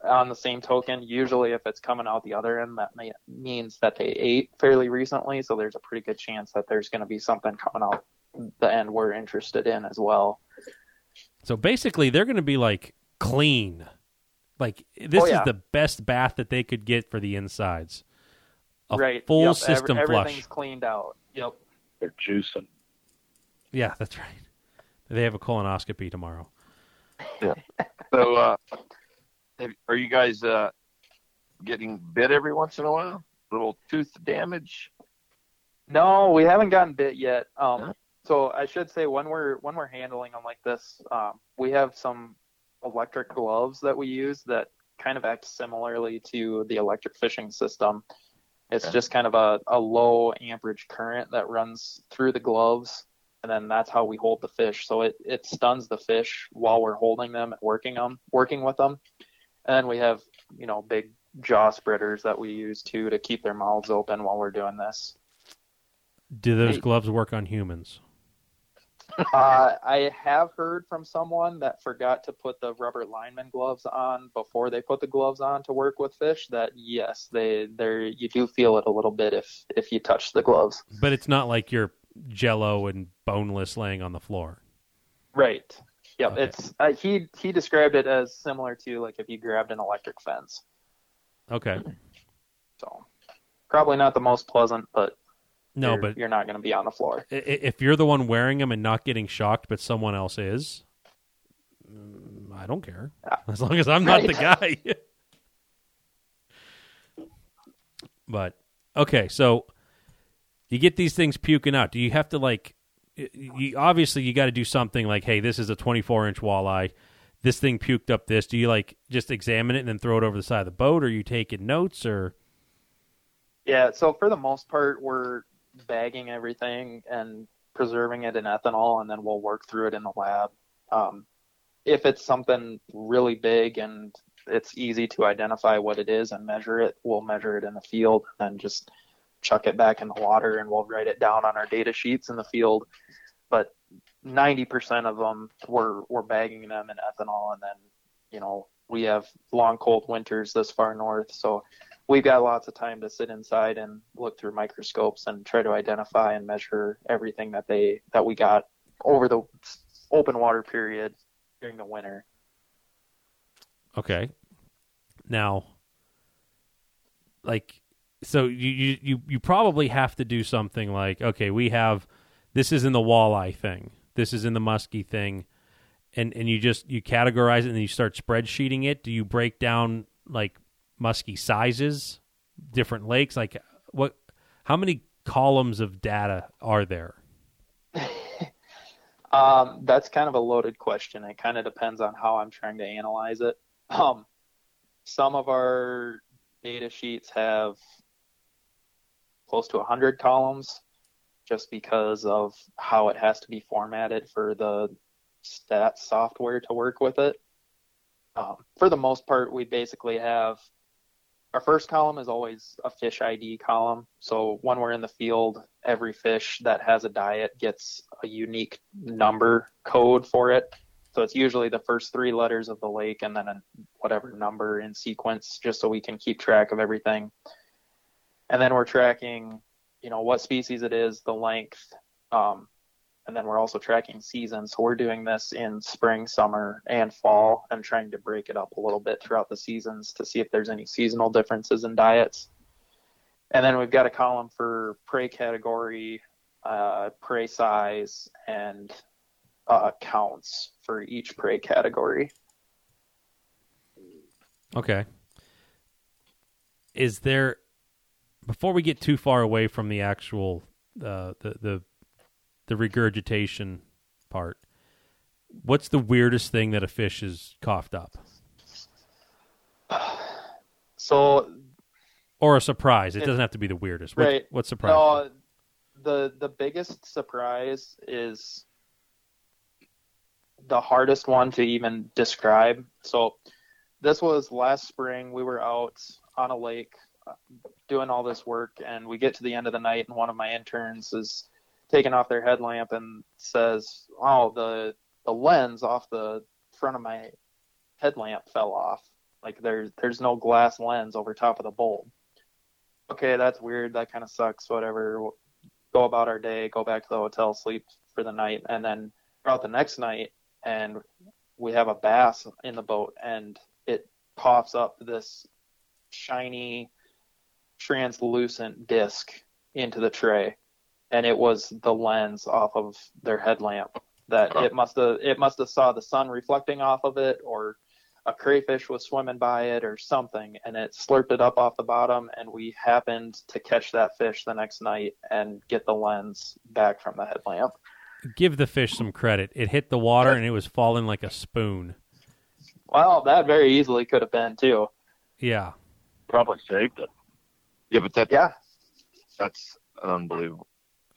But on the same token, usually if it's coming out the other end, that may, means that they ate fairly recently. So there's a pretty good chance that there's going to be something coming out the end we're interested in as well. So basically, they're going to be like clean. Like this Oh, yeah. is the best bath that they could get for the insides. A right. full Yep, ev- system everything's flush. cleaned out. Yep. They're juicing. Yeah, that's right. They have a colonoscopy tomorrow. Yeah. so, uh, have, are you guys uh, getting bit every once in a while? Little tooth damage? No, we haven't gotten bit yet. Um, Huh? so I should say when we're when we're handling them like this, um, we have some electric gloves that we use that kind of act similarly to the electric fishing system. It's Okay. just kind of a, a low amperage current that runs through the gloves, and then that's how we hold the fish. So it, it stuns the fish while we're holding them and working them, working with them. And we have, you know, big jaw spreaders that we use too to keep their mouths open while we're doing this. Do those Hey. gloves work on humans? Uh, I have heard from someone that forgot to put the rubber lineman gloves on before they put the gloves on to work with fish. That yes, they they you do feel it a little bit if if you touch the gloves. But it's not like you're jello and boneless laying on the floor. Right. Yep, Okay. it's uh, he he described it as similar to like if you grabbed an electric fence. Okay. So probably not the most pleasant, but No, you're, but you're not going to be on the floor. if you're the one wearing them and not getting shocked, but someone else is, mm, I don't care as long as I'm not the guy. But okay, so you get these things puking out. Do you have to like? You obviously you got to do something like, hey, this is a 24 inch walleye. This thing puked up this. Do you like just examine it and then throw it over the side of the boat, or you taking notes, or Yeah, so for the most part, we're bagging everything and preserving it in ethanol, and then we'll work through it in the lab. Um, if it's something really big and it's easy to identify what it is and measure it, we'll measure it in the field and just chuck it back in the water, and we'll write it down on our data sheets in the field. But 90% of them, we're we're bagging them in ethanol, and then you know we have long cold winters this far north, so we've got lots of time to sit inside and look through microscopes and try to identify and measure everything that they that we got over the open water period during the winter. Okay. Now, like, so you, you, you, probably have to do something like, okay, we have this is in the walleye thing, this is in the muskie thing, and and you just you categorize it and you start spreadsheeting it. Do you break down like muskie sizes, different lakes? Like, what? How many columns of data are there? Um, that's kind of a loaded question. It kind of depends on how I'm trying to analyze it. Um, some of our data sheets have close to 100 columns just because of how it has to be formatted for the stats software to work with it. Um, for the most part, we basically have our first column is always a fish ID column. So when we're in the field, every fish that has a diet gets a unique number code for it. So it's usually the first three letters of the lake and then a, whatever number in sequence, just so we can keep track of everything. And then we're tracking, you know, what species it is, the length, um, and then we're also tracking seasons. So we're doing this in spring, summer, and fall, and trying to break it up a little bit throughout the seasons to see if there's any seasonal differences in diets. And then we've got a column for prey category, uh, prey size, and uh, counts for each prey category. Okay. Is there before we get too far away from the actual uh, the the the regurgitation part? What's the weirdest thing that a fish has coughed up, So or a surprise? It It- doesn't have to be the weirdest. What, right. What surprise? No, the the biggest surprise is the hardest one to even describe. So this was last spring. We were out on a lake doing all this work, and we get to the end of the night, and one of my interns is taking off their headlamp and says, "Oh, the the lens off the front of my headlamp fell off. Like there's there's no glass lens over top of the bulb." okay, that's weird. That kind of sucks. Whatever. Go about our day, go back to the hotel, sleep for the night, and then throughout the next night, and we have a bass in the boat, and it coughs up this shiny, translucent disc into the tray, and it was the lens off of their headlamp. That it must have it must have saw the sun reflecting off of it, or a crayfish was swimming by it or something and it slurped it up off the bottom and we happened to catch that fish the next night and get the lens back from the headlamp. Give the fish some credit. It hit the water and it was falling like a spoon. Well, that very easily could have been too. Yeah. Probably saved it. Yeah, but that Yeah. that's unbelievable.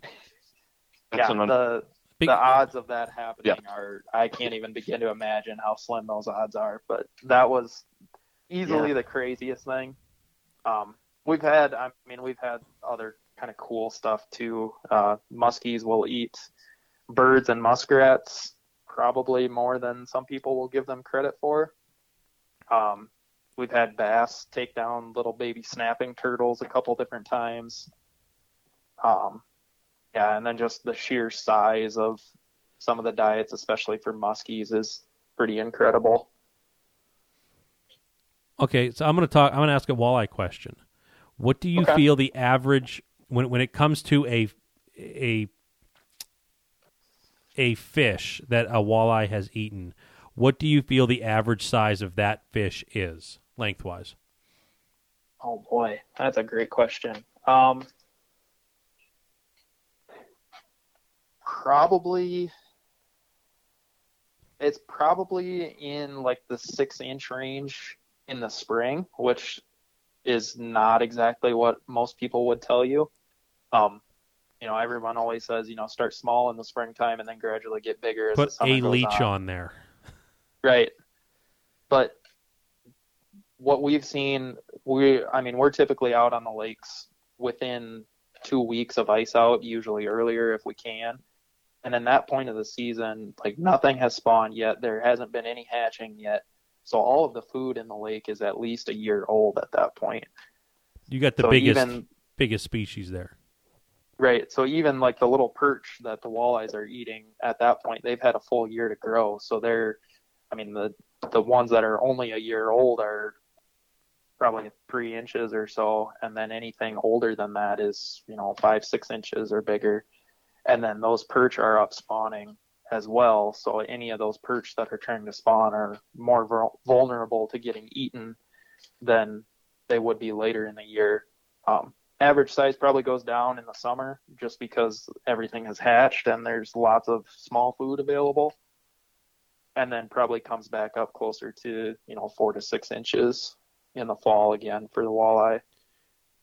That's yeah. un- the Big- the odds of that happening are I can't even begin to imagine how slim those odds are. But that was easily Yeah. the craziest thing. Um, we've had, I mean, we've had other kind of cool stuff too. Uh, muskies will eat birds and muskrats probably more than some people will give them credit for. Um, we've had bass take down little baby snapping turtles a couple different times. Um, yeah, and then just the sheer size of some of the diets, especially for muskies, is pretty incredible. Okay, so I'm going to talk. I'm going to ask a walleye question. What do you Okay. feel the average when when it comes to a a a fish that a walleye has eaten? What do you feel the average size of that fish is lengthwise? Oh boy, that's a great question. Um, probably, it's probably in like the six inch range in the spring, which is not exactly what most people would tell you. Um, you know, everyone always says, you know, start small in the springtime and then gradually get bigger as the Put a leech on. on there. Right. But what we've seen, we, I mean, we're typically out on the lakes within two weeks of ice out, usually earlier if we can. And in that point of the season, like nothing has spawned yet. There hasn't been any hatching yet. So all of the food in the lake is at least a year old at that point. You got the so biggest even biggest species there. Right. So even like the little perch that the walleyes are eating at that point, they've had a full year to grow. So they're, I mean, the the ones that are only a year old are probably three inches or so, and then anything older than that is you know five six inches or bigger, and then those perch are up spawning as well. So any of those perch that are trying to spawn are more vulnerable to getting eaten than they would be later in the year. Um, average size probably goes down in the summer just because everything has hatched and there's lots of small food available and then probably comes back up closer to you know four to six inches in the fall again for the walleye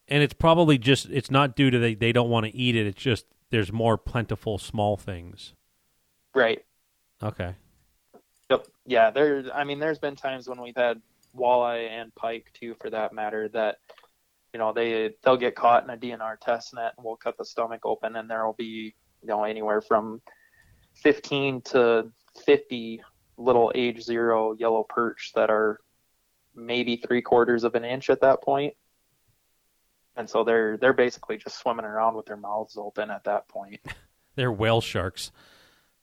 And it's probably just it's not due to they, they don't want to eat it. It's just there's more plentiful small things. right Okay. yep yeah there i mean there's been times when we've had walleye and pike too for that matter that you know they they'll get caught in a dnr test net and we'll cut the stomach open and there will be you know anywhere from 15 to 50 little age zero yellow perch that are maybe three quarters of an inch at that point and so they're they're basically just swimming around with their mouths open at that point They're whale sharks.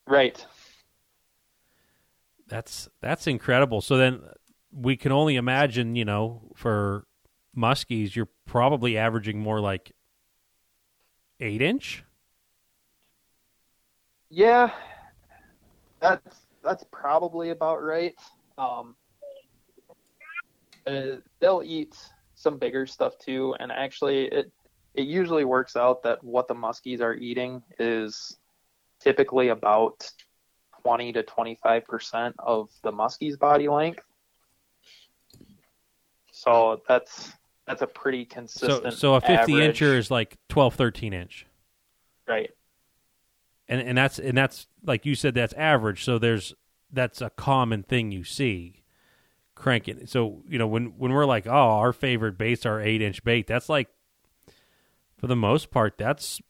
right That's that's incredible. So then we can only imagine, you know, for muskies, you're probably averaging more like eight inch. Yeah, that's that's probably about right. Um, uh, they'll eat some bigger stuff too, and actually, it it usually works out that what the muskies are eating is typically about twenty to twenty five percent of the muskie's body length. So that's that's a pretty So consistent. so a 50 average. incher is like 12 13 inch. right. And and that's and that's like you said that's average. So there's that's a common thing you see cranking. So, you know, when when we're like, "Oh, our favorite baits are 8-inch bait." That's like for the most part that's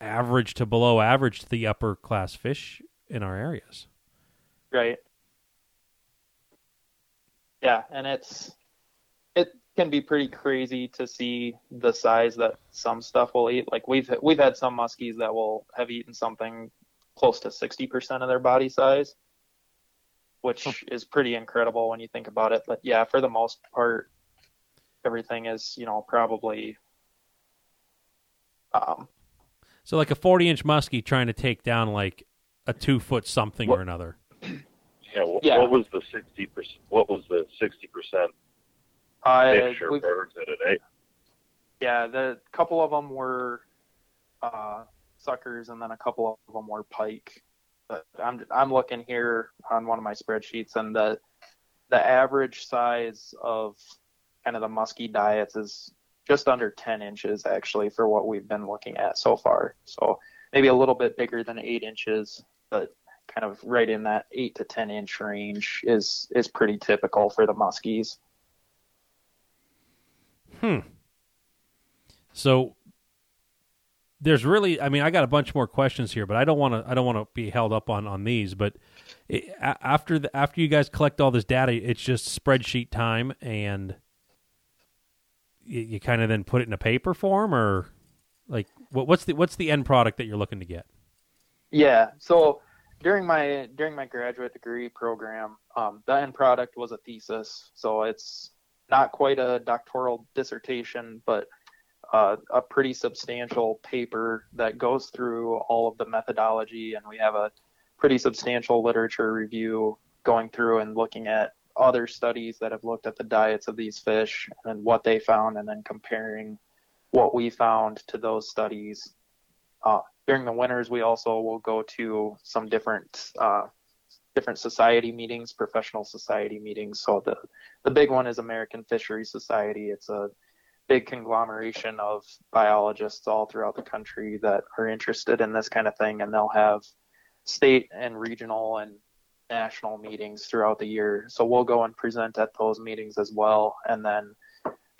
average to below average to the upper class fish in our areas. Right. Yeah, and it's it can be pretty crazy to see the size that some stuff will eat. Like we've we've had some muskies that will have eaten something close to sixty percent of their body size, which is pretty incredible when you think about it. But yeah, for the most part, everything is you know probably um, So like a 40-inch muskie trying to take down like a 2-foot something or another. Yeah, what, Yeah. what was the sixty percent? What was the sixty percent uh, we've- birds at it? Eh? Yeah, the couple of them were uh, suckers, and then a couple of them were pike. But I'm I'm looking here on one of my spreadsheets, and the the average size of kind of the muskie diets is just under 10 inches actually for what we've been looking at so far. So maybe a little bit bigger than eight inches, but kind of right in that eight to 10 inch range is is pretty typical for the muskies. Hmm. So there's really, I mean, I got a bunch more questions here, but I don't want to, I don't want to be held up on on these. But it, after the, after you guys collect all this data, it's just spreadsheet time, and you, you kind of then put it in a paper form, or like what, what's the what's the end product that you're looking to get? Yeah. So during my during my graduate degree program, um, the end product was a thesis. So it's not quite a doctoral dissertation, but uh, a pretty substantial paper that goes through all of the methodology, and we have a pretty substantial literature review going through and looking at other studies that have looked at the diets of these fish and what they found, and then comparing what we found to those studies. Uh, during the winters, we also will go to some different uh, different society meetings, professional society meetings. So the the big one is American Fishery Society. It's a big conglomeration of biologists all throughout the country that are interested in this kind of thing, and they'll have state and regional and national meetings throughout the year. So we'll go and present at those meetings as well. And then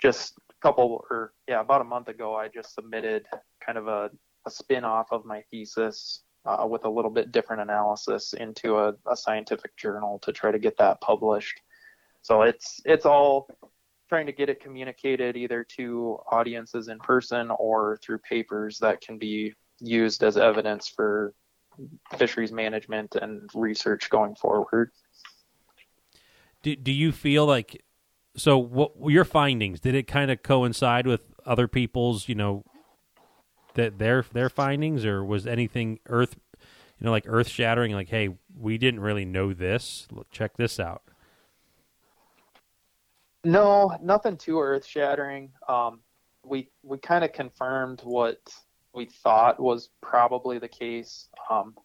just a couple or yeah, about a month ago, I just submitted kind of a, a spin off of my thesis uh, with a little bit different analysis into a, a scientific journal to try to get that published. So it's it's all trying to get it communicated either to audiences in person or through papers that can be used as evidence for fisheries management and research going forward. Do do you feel like so what your findings did it kind of coincide with other people's, you know, that their their findings or was anything earth you know like earth shattering like hey, we didn't really know this. Check this out. No, nothing too earth shattering. Um, we we kind of confirmed what we thought was probably the case. Um,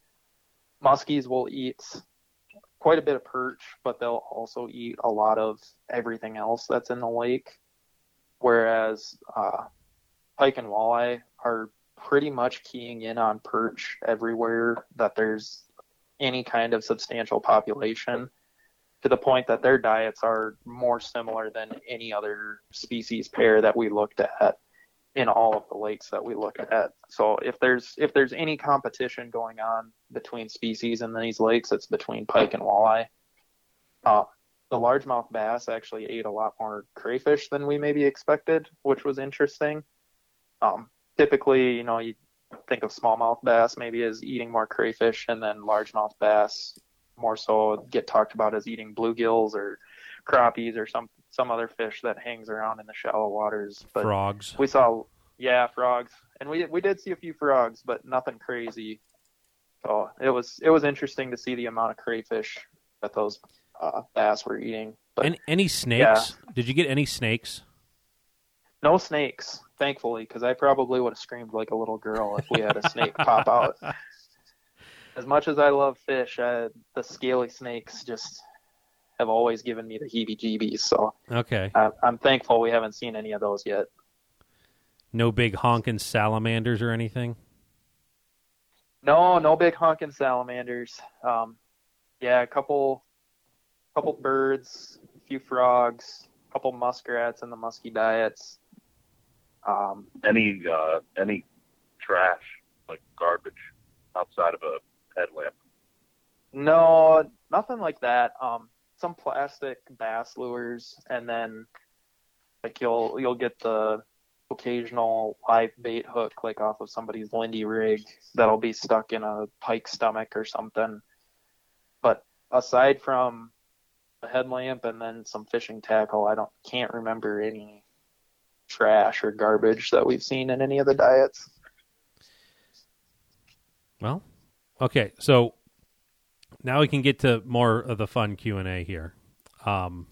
muskies will eat quite a bit of perch, but they'll also eat a lot of everything else that's in the lake. Whereas uh, pike and walleye are pretty much keying in on perch everywhere that there's any kind of substantial population to the point that their diets are more similar than any other species pair that we looked at in all of the lakes that we looked at. So if there's if there's any competition going on between species in these lakes, it's between pike and walleye. Uh, the largemouth bass actually ate a lot more crayfish than we maybe expected, which was interesting. Um, typically, you know, you think of smallmouth bass maybe as eating more crayfish, and then largemouth bass more so get talked about as eating bluegills or crappies or some some other fish that hangs around in the shallow waters. But frogs. We saw, yeah, frogs, and we we did see a few frogs, but nothing crazy. So it was it was interesting to see the amount of crayfish that those uh, bass were eating. But any, any snakes? Yeah. Did you get any snakes? No snakes, thankfully, because I probably would have screamed like a little girl if we had a snake pop out. As much as I love fish, uh, the scaly snakes just have always given me the heebie-jeebies. So okay, I, I'm thankful we haven't seen any of those yet. No big honking salamanders or anything. No, no big honking salamanders. Um, yeah, a couple, couple birds, a few frogs, a couple muskrats in the musky diets. Um, any uh, any trash like garbage outside of a headlamp? No, nothing like that. Um, some plastic bass lures, and then like you'll you'll get the occasional live bait hook like off of somebody's Lindy rig that'll be stuck in a pike stomach or something. But aside from a headlamp and then some fishing tackle, I don't can't remember any trash or garbage that we've seen in any of the diets. Well, okay, so now we can get to more of the fun Q and A here. Um,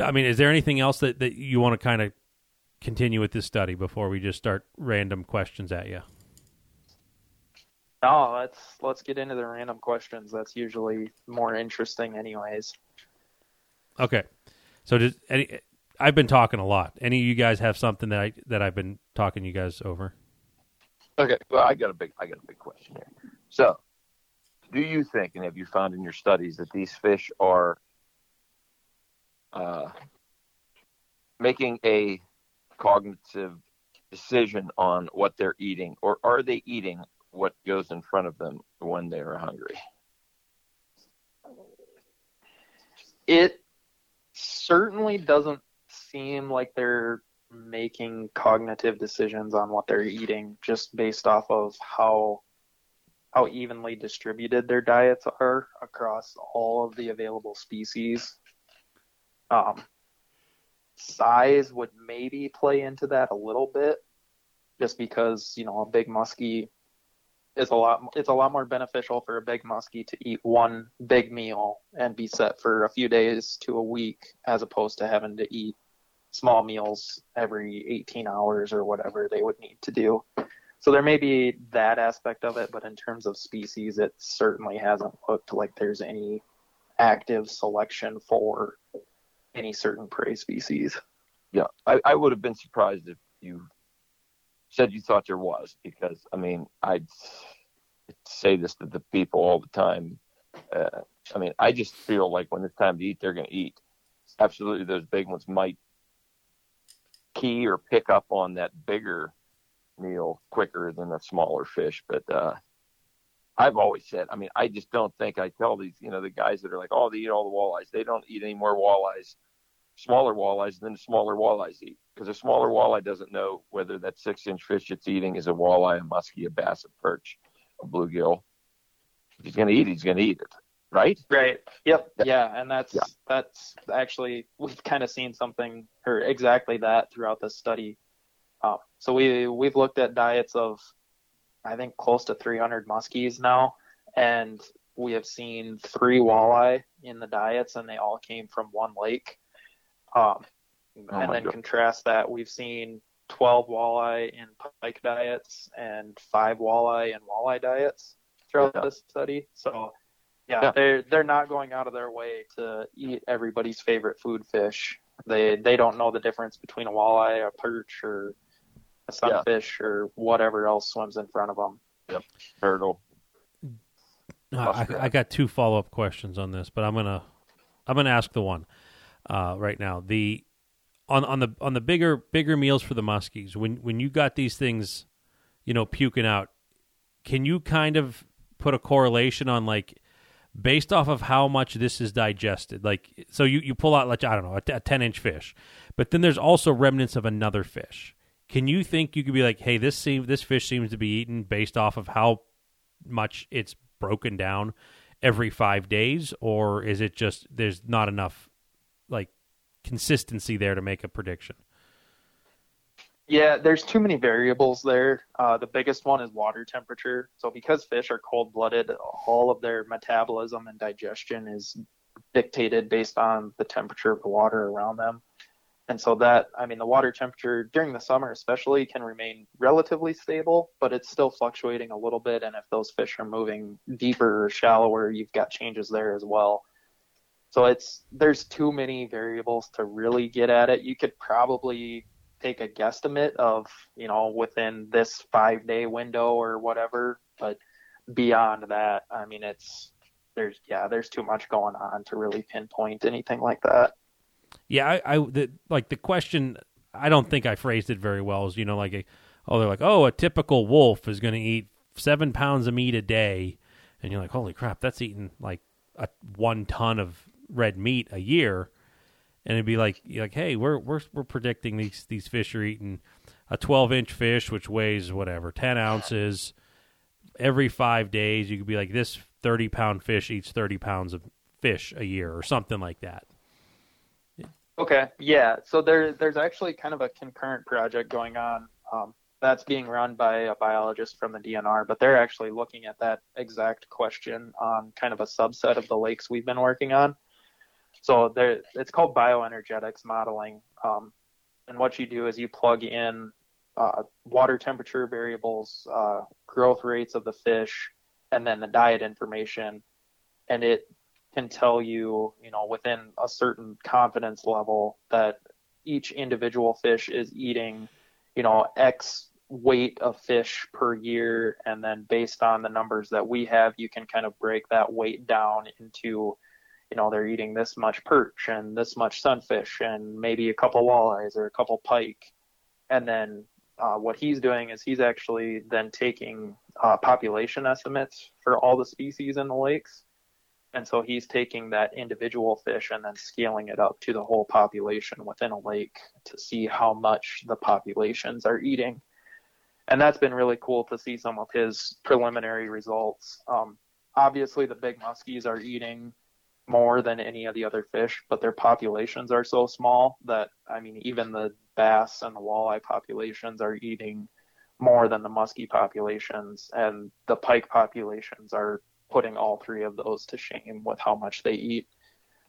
I mean, is there anything else that, that you want to kind of continue with this study before we just start random questions at you? No, let's let's get into the random questions. That's usually more interesting, anyways. Okay, so just any, I've been talking a lot. Any of you guys have something that I that I've been talking you guys over? Okay, well, I got a big I got a big question here. So, do you think, and have you found in your studies that these fish are uh, making a cognitive decision on what they're eating, or are they eating what goes in front of them when they are hungry? It certainly doesn't seem like they're making cognitive decisions on what they're eating just based off of how how evenly distributed their diets are across all of the available species. Um, size would maybe play into that a little bit, just because you know a big muskie is a lot. It's a lot more beneficial for a big muskie to eat one big meal and be set for a few days to a week, as opposed to having to eat small meals every 18 hours or whatever they would need to do. So there may be that aspect of it, but in terms of species, it certainly hasn't looked like there's any active selection for any certain prey species. Yeah, I, I would have been surprised if you said you thought there was, because I mean, I'd say this to the people all the time. Uh, I mean, I just feel like when it's time to eat, they're going to eat. Absolutely, those big ones might key or pick up on that bigger meal quicker than a smaller fish, but uh, I've always said, I mean, I just don't think I tell these, you know, the guys that are like, oh, they eat all the walleyes. They don't eat any more walleyes, smaller walleyes than the smaller walleyes eat. Because a smaller walleye doesn't know whether that six inch fish it's eating is a walleye, a muskie, a bass, a perch, a bluegill. If he's going to eat he's going to eat it. Right? Right. Yep. Yeah. And that's, yeah. that's actually, we've kind of seen something or exactly that throughout this study. Uh, so we, we've looked at diets of I think close to 300 muskies now, and we have seen three walleye in the diets, and they all came from one lake. Um, oh and then God. contrast that, we've seen 12 walleye in pike diets and five walleye in walleye diets throughout yeah. this study. So, yeah, yeah, they're they're not going out of their way to eat everybody's favorite food fish. They they don't know the difference between a walleye, a perch, or a sunfish yeah. or whatever else swims in front of them. Yep, turtle. I, I, got two follow up questions on this, but I'm gonna I'm gonna ask the one uh, right now. The on on the on the bigger bigger meals for the muskies when when you got these things, you know, puking out. Can you kind of put a correlation on like based off of how much this is digested? Like, so you you pull out like I don't know a, a ten inch fish, but then there's also remnants of another fish can you think you could be like, hey, this seem, this fish seems to be eaten based off of how much it's broken down every five days, or is it just there's not enough like consistency there to make a prediction? Yeah, there's too many variables there. Uh, the biggest one is water temperature. So because fish are cold blooded, all of their metabolism and digestion is dictated based on the temperature of the water around them. And so that, I mean, the water temperature during the summer especially can remain relatively stable, but it's still fluctuating a little bit. And if those fish are moving deeper or shallower, you've got changes there as well. So it's, there's too many variables to really get at it. You could probably take a guesstimate of, you know, within this five day window or whatever, but beyond that, I mean, it's, there's, yeah, there's too much going on to really pinpoint anything like that. Yeah, I, I the, like the question. I don't think I phrased it very well. Is you know like a, oh they're like oh a typical wolf is going to eat seven pounds of meat a day, and you're like holy crap that's eating like a one ton of red meat a year, and it'd be like like hey we're we're we're predicting these these fish are eating a 12 inch fish which weighs whatever 10 ounces every five days. You could be like this 30 pound fish eats 30 pounds of fish a year or something like that. Okay, yeah. So there, there's actually kind of a concurrent project going on um, that's being run by a biologist from the DNR, but they're actually looking at that exact question on kind of a subset of the lakes we've been working on. So there, it's called bioenergetics modeling. Um, and what you do is you plug in uh, water temperature variables, uh, growth rates of the fish, and then the diet information, and it can tell you, you know, within a certain confidence level that each individual fish is eating, you know, X weight of fish per year. And then based on the numbers that we have, you can kind of break that weight down into, you know, they're eating this much perch and this much sunfish and maybe a couple walleyes or a couple pike. And then uh, what he's doing is he's actually then taking uh, population estimates for all the species in the lakes And so he's taking that individual fish and then scaling it up to the whole population within a lake to see how much the populations are eating. And that's been really cool to see some of his preliminary results. Um, obviously, the big muskies are eating more than any of the other fish, but their populations are so small that, I mean, even the bass and the walleye populations are eating more than the muskie populations, and the pike populations are putting all three of those to shame with how much they eat,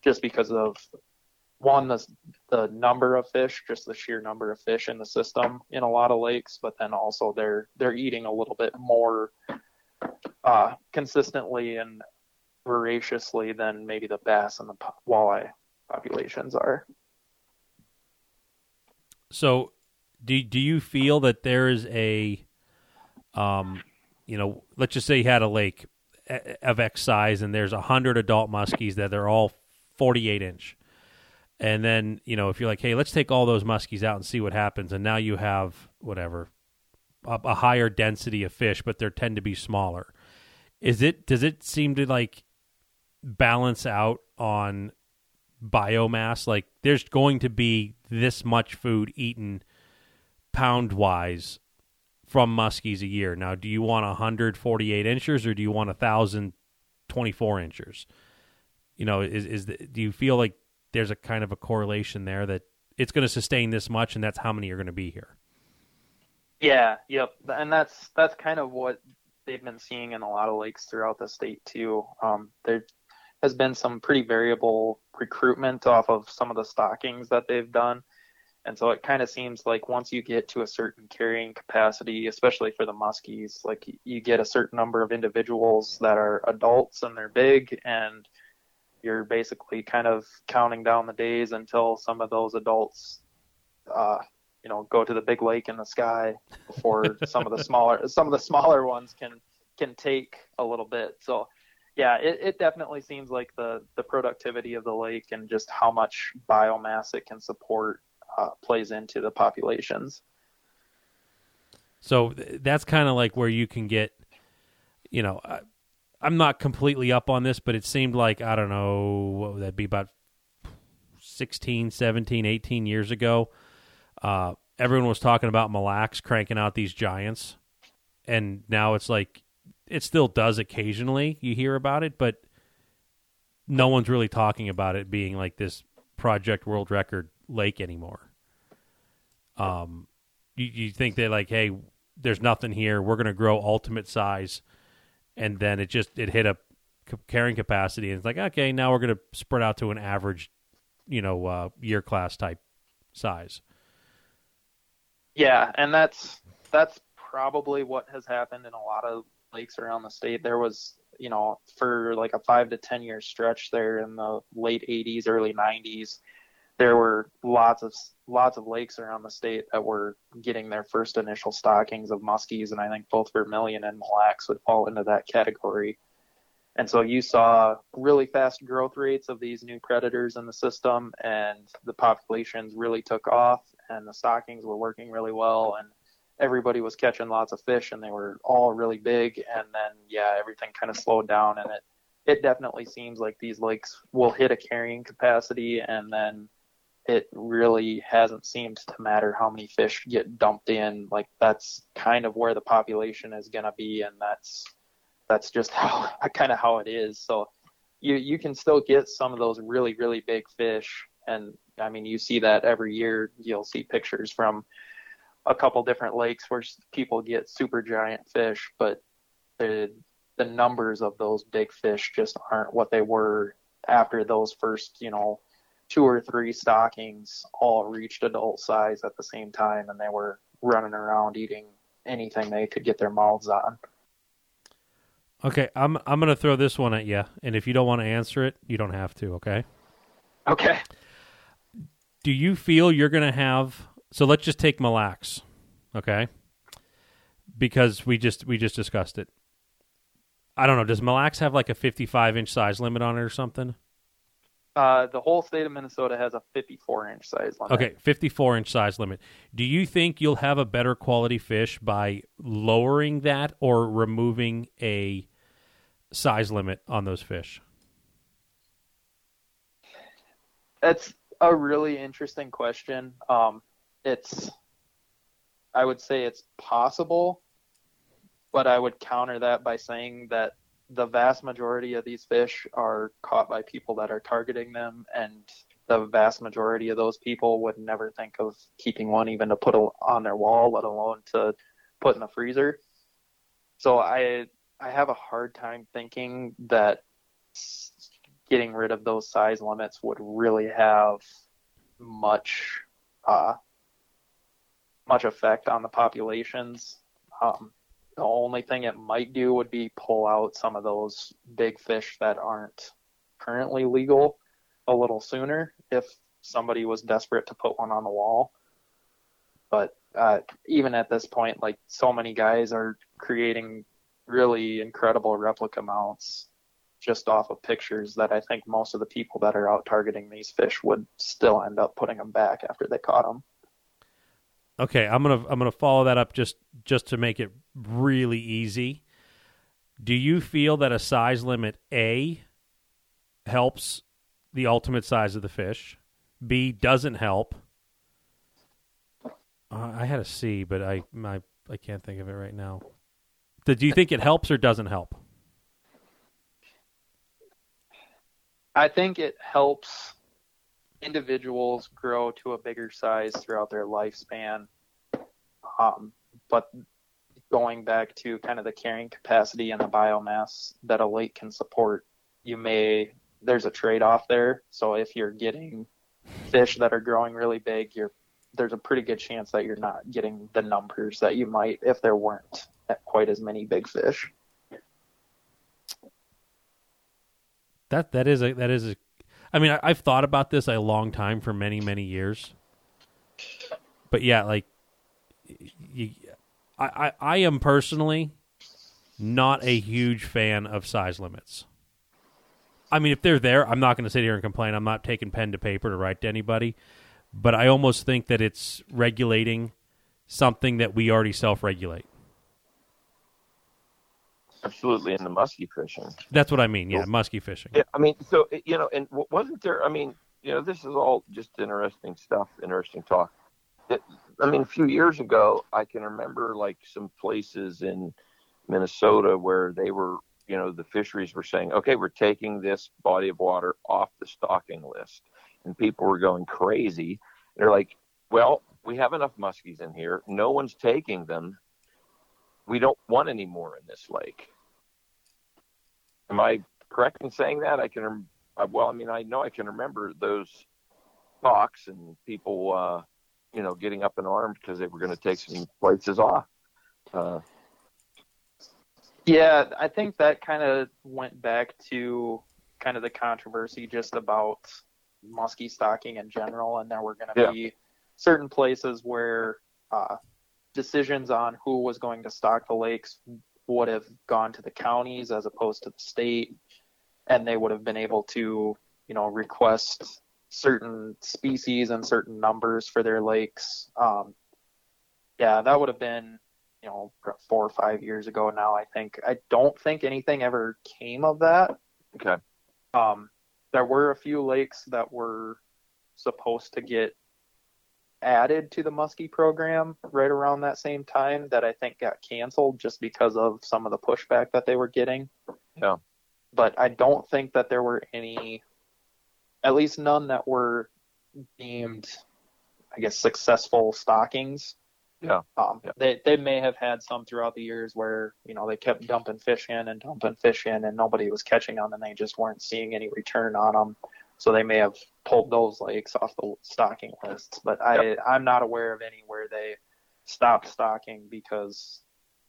just because of one the the number of fish, just the sheer number of fish in the system in a lot of lakes, but then also they're they're eating a little bit more uh, consistently and voraciously than maybe the bass and the walleye populations are. So, do do you feel that there is a, um, you know, let's just say you had a lake of X size, and there's a hundred adult muskies that they're all 48 inch, and then you know if you're like, hey, let's take all those muskies out and see what happens, and now you have whatever a, a higher density of fish, but they tend to be smaller. Is it? Does it seem to like balance out on biomass? Like there's going to be this much food eaten pound wise from muskies a year. Now, do you want 148 inches or do you want 1,024 inches? You know, is is the, do you feel like there's a kind of a correlation there that it's going to sustain this much and that's how many are going to be here? Yeah, yep, and that's that's kind of what they've been seeing in a lot of lakes throughout the state too. Um, there has been some pretty variable recruitment off of some of the stockings that they've done. And so it kind of seems like once you get to a certain carrying capacity, especially for the muskies, like you get a certain number of individuals that are adults and they're big, and you're basically kind of counting down the days until some of those adults, uh, you know, go to the big lake in the sky before some of the smaller some of the smaller ones can can take a little bit. So yeah, it, it definitely seems like the the productivity of the lake and just how much biomass it can support uh, plays into the populations. So that's kind of like where you can get, you know, I, I'm not completely up on this, but it seemed like, I don't know, what would that be about 16, 17, 18 years ago? Uh, everyone was talking about Mille Lacs cranking out these giants. And now it's like it still does occasionally. You hear about it, but no one's really talking about it being like this project world record lake anymore. Um, you, you think they're like, hey, there's nothing here. We're going to grow ultimate size, and then it just it hit a carrying capacity, and it's like, okay, now we're going to spread out to an average, you know, uh, year class type size. Yeah, and that's that's probably what has happened in a lot of lakes around the state. There was, you know, for like a five to 10 year stretch there in the late 80s, early 90s, there were lots of lots of lakes around the state that were getting their first initial stockings of muskies, and I think both Vermilion and Mille Lacs would fall into that category. And so you saw really fast growth rates of these new predators in the system, and the populations really took off, and the stockings were working really well, and everybody was catching lots of fish and they were all really big. And then yeah everything kind of slowed down and it it definitely seems like these lakes will hit a carrying capacity and then it really hasn't seemed to matter how many fish get dumped in. Like that's kind of where the population is going to be and that's that's just how kind of how it is. So you you can still get some of those really really big fish. And i mean you see that every year. You'll see pictures from a couple different lakes where people get super giant fish, but the the numbers of those big fish just aren't what they were after those first, you know, two or three stockings all reached adult size at the same time and they were running around eating anything they could get their mouths on. Okay, I'm I'm going to throw this one at you and if you don't want to answer it, you don't have to, okay? Okay. Do you feel you're going to have so let's just take Mille Lacs, okay? Because we just we just discussed it. I don't know. Does Mille Lacs have like a 55 inch size limit on it or something? Uh, the whole state of Minnesota has a 54 inch size limit. Okay, 54 inch size limit. Do you think you'll have a better quality fish by lowering that or removing a size limit on those fish? That's a really interesting question. Um, it's, I would say it's possible, but I would counter that by saying that the vast majority of these fish are caught by people that are targeting them, and the vast majority of those people would never think of keeping one even to put on their wall, let alone to put in the freezer. So I I have a hard time thinking that getting rid of those size limits would really have much uh, much effect on the populations. Um, the only thing it might do would be pull out some of those big fish that aren't currently legal a little sooner if somebody was desperate to put one on the wall. But uh, even at this point, like so many guys are creating really incredible replica mounts just off of pictures that I think most of the people that are out targeting these fish would still end up putting them back after they caught them. Okay, I'm gonna I'm gonna follow that up just just to make it really easy. Do you feel that a size limit A helps the ultimate size of the fish? B doesn't help. Uh, I had a C, but I I I can't think of it right now. Do you think it helps or doesn't help? I think it helps individuals grow to a bigger size throughout their lifespan. Um, but going back to kind of the carrying capacity and the biomass that a lake can support, you may there's a trade off there. So if you're getting fish that are growing really big, you're there's a pretty good chance that you're not getting the numbers that you might if there weren't quite as many big fish. That that is a that is a. I mean, I, I've thought about this a long time for many many years. But yeah, like, you, I, I I am personally not a huge fan of size limits. I mean, if they're there, I'm not going to sit here and complain. I'm not taking pen to paper to write to anybody. But I almost think that it's regulating something that we already self regulate. Absolutely, in the musky fishing. That's what I mean. Yeah, musky fishing. Yeah, I mean, so you know, and wasn't there? I mean, you know, this is all just interesting stuff, interesting talk. It, I mean, a few years ago, I can remember like some places in Minnesota where they were, you know, the fisheries were saying, okay, we're taking this body of water off the stocking list, and people were going crazy. They're like, well, we have enough muskies in here. No one's taking them we don't want any more in this lake. Am I correct in saying that? I can, uh, well, I mean, I know I can remember those talks and people, uh, you know, getting up in arms because they were going to take some places off. Uh, yeah, I think that kind of went back to kind of the controversy just about muskie stocking in general, and there were going to yeah. be certain places where uh, decisions on who was going to stock the lakes would have gone to the counties as opposed to the state, and they would have been able to, you know, request certain species and certain numbers for their lakes. Um, yeah, that would have been, you know, four or five years ago now. I think I don't think anything ever came of that. Okay. Um, there were a few lakes that were supposed to get added to the Muskie program right around that same time that I think got canceled just because of some of the pushback that they were getting. Yeah. But I don't think that there were any, at least none that were deemed, I guess, successful stockings. Yeah. Um, yeah. They they may have had some throughout the years where you know they kept dumping fish in and dumping fish in and nobody was catching them and they just weren't seeing any return on them. So they may have pulled those lakes off the stocking lists, but I I'm not aware of any where they stopped stocking because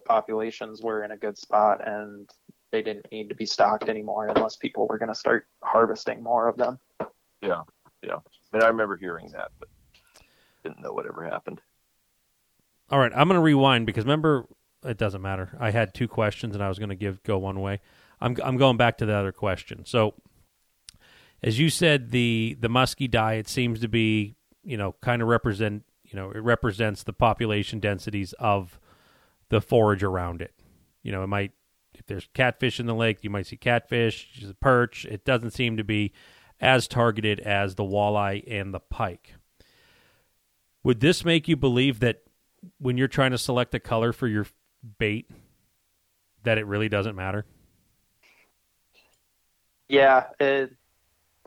populations were in a good spot and they didn't need to be stocked anymore unless people were going to start harvesting more of them. Yeah, yeah. And I remember hearing that, but didn't know whatever happened. All right, I'm going to rewind because remember, it doesn't matter. I had two questions and I was going to give go one way. I'm I'm going back to the other question. So as you said, the the muskie diet seems to be you know kind of represent you know it represents the population densities of the forage around it. You know, it might if there's catfish in the lake, you might see catfish, perch. It doesn't seem to be as targeted as the walleye and the pike. Would this make you believe that when you're trying to select a color for your bait, that it really doesn't matter? Yeah, it,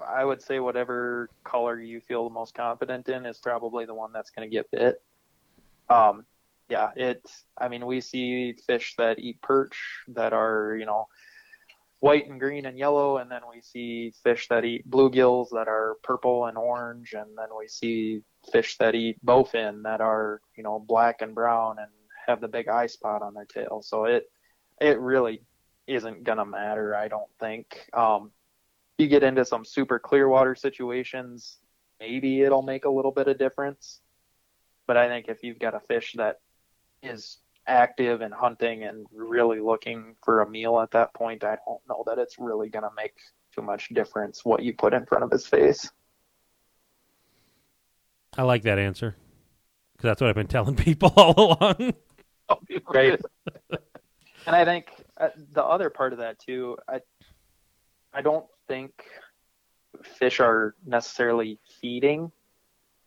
I would say whatever color you feel the most confident in is probably the one that's going to get bit. Um, yeah, it's. I mean, we see fish that eat perch that are, you know, white and green and yellow, and then we see fish that eat bluegills that are purple and orange, and then we see fish that eat bowfin that are, you know, black and brown and have the big eye spot on their tail. So it, it really isn't gonna matter, I don't think. Um, you get into some super clear water situations, maybe it'll make a little bit of difference. But I think if you've got a fish that is active and hunting and really looking for a meal at that point, I don't know that it's really going to make too much difference what you put in front of his face. I like that answer because that's what I've been telling people all along. right. and I think uh, the other part of that too, I, I don't think fish are necessarily feeding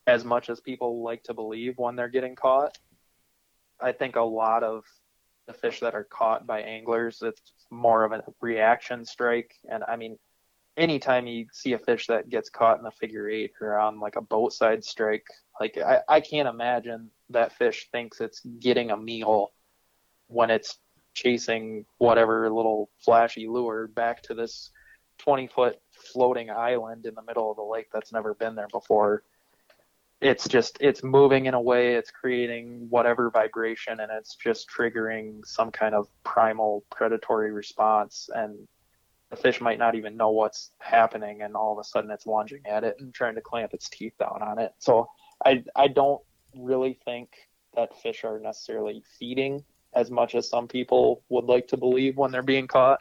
as much as people like to believe when they're getting caught. I think a lot of the fish that are caught by anglers, it's more of a reaction strike. And I mean, anytime you see a fish that gets caught in a figure eight or on like a boat side strike, like I, I can't imagine that fish thinks it's getting a meal when it's chasing whatever little flashy lure back to this 20 foot floating island in the middle of the lake that's never been there before. It's just it's moving in a way it's creating whatever vibration and it's just triggering some kind of primal predatory response and the fish might not even know what's happening and all of a sudden it's lunging at it and trying to clamp its teeth down on it. So i i don't really think that fish are necessarily feeding as much as some people would like to believe when they're being caught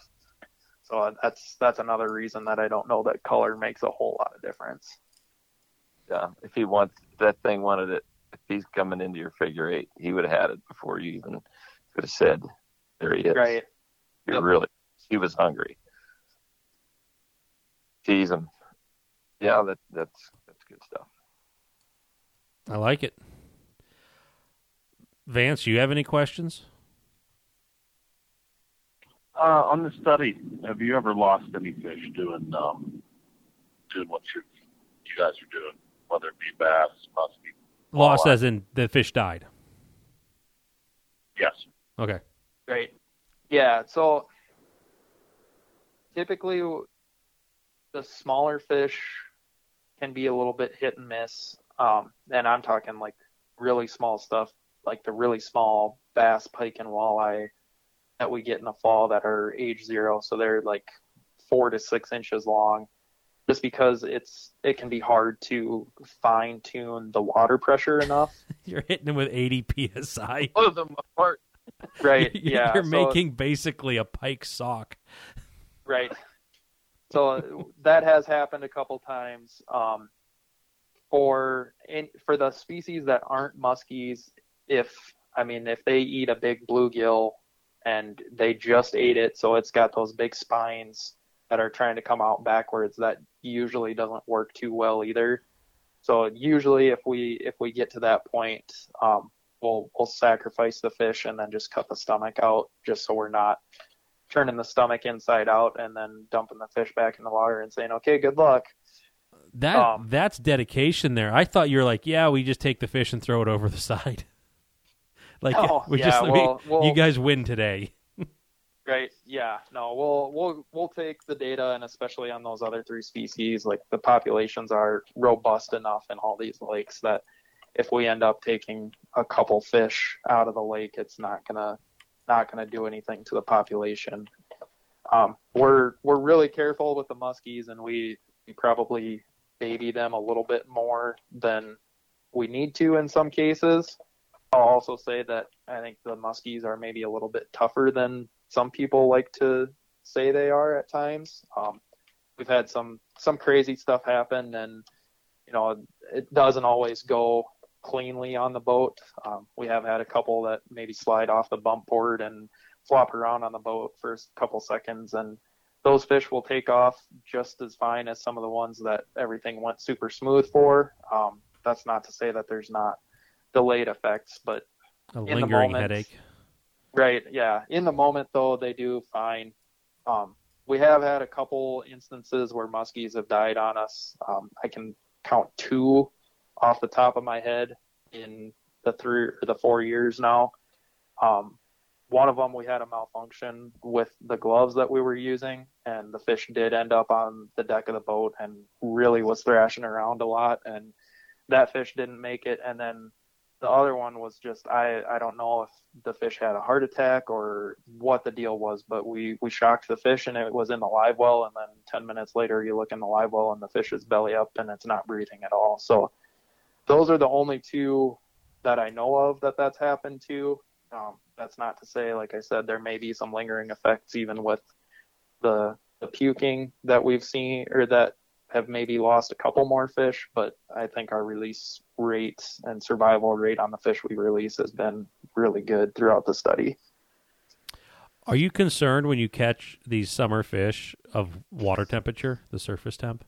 so that's that's another reason that i don't know that color makes a whole lot of difference yeah, if he wants that thing wanted it, if he's coming into your figure eight, he would have had it before you even could have said, "There he is." Right. You're Yep. really. He was hungry. Tease him. Yeah, that that's that's good stuff. I like it. Vance, you have any questions? Uh, on the study, have you ever lost any fish doing um, doing what you you guys are doing, whether it be bass, muskie? Lost as in the fish died. Yes. Okay. Great. Yeah. So typically, the smaller fish can be a little bit hit and miss. Um, and I'm talking like really small stuff, like the really small bass, pike, and walleye that we get in the fall that are age zero. So they're like four to six inches long. Just because it's it can be hard to fine tune the water pressure enough. You're hitting them with 80 psi. Blow them apart. Right. yeah. You're yeah. so- making basically a pike sock. Right. So that has happened a couple times. Um, for in, for the species that aren't muskies, if I mean if they eat a big bluegill and they just ate it, so it's got those big spines that are trying to come out backwards, that usually doesn't work too well either. So usually, if we if we get to that point, um, we'll we'll sacrifice the fish and then just cut the stomach out, just so we're not turning the stomach inside out and then dumping the fish back in the water and saying, "Okay, good luck." That Um, that's dedication there. I thought you were like, yeah, we just take the fish and throw it over the side. Like No, we yeah, just we- well- well- you guys win today. Right. Yeah. No. We'll we'll we'll take the data, and especially on those other three species, like the populations are robust enough in all these lakes that if we end up taking a couple fish out of the lake, it's not gonna not gonna do anything to the population. Um, we're we're really careful with the muskies, and we we probably baby them a little bit more than we need to in some cases. I'll also say that I think the muskies are maybe a little bit tougher than some people like to say they are at times. Um, we've had some some crazy stuff happen, and you know it doesn't always go cleanly on the boat. Um, we have had a couple that maybe slide off the bump board and flop around on the boat for a couple seconds, and those fish will take off just as fine as some of the ones that everything went super smooth for. Um, that's not to say that there's not delayed effects, but A lingering moment- headache. Right. Yeah. In the moment, though, they do fine. Um, we have had a couple instances where muskies have died on us. Um, I can count two off the top of my head in the three or the four years now. Um, one of them we had a malfunction with the gloves that we were using, and the fish did end up on the deck of the boat and really was thrashing around a lot, and that fish didn't make it. And then the other one was just I I don't know if the fish had a heart attack or what the deal was, but we we shocked the fish and it was in the live well, and then ten minutes later you look in the live well and the fish is belly up and it's not breathing at all. So those are the only two that I know of that that's happened to. Um, that's not to say, like I said, there may be some lingering effects even with the the puking that we've seen or that have maybe lost a couple more fish, but I think our release rate and survival rate on the fish we release has been really good throughout the study. Are you concerned when you catch these summer fish of water temperature, the surface temp?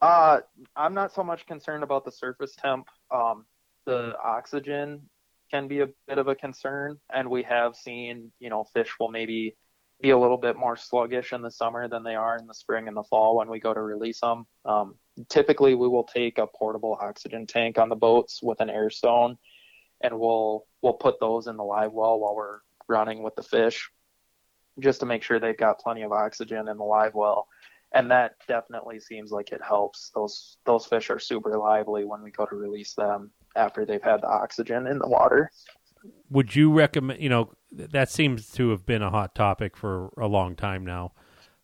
Uh, I'm not so much concerned about the surface temp. Um, the oxygen can be a bit of a concern, and we have seen, you know, fish will maybe be a little bit more sluggish in the summer than they are in the spring and the fall when we go to release them. Um, typically, we will take a portable oxygen tank on the boats with an air stone, and we'll we'll put those in the live well while we're running with the fish, just to make sure they've got plenty of oxygen in the live well and that definitely seems like it helps. Those those fish are super lively when we go to release them after they've had the oxygen in the water. Would you recommend? You know, that seems to have been a hot topic for a long time now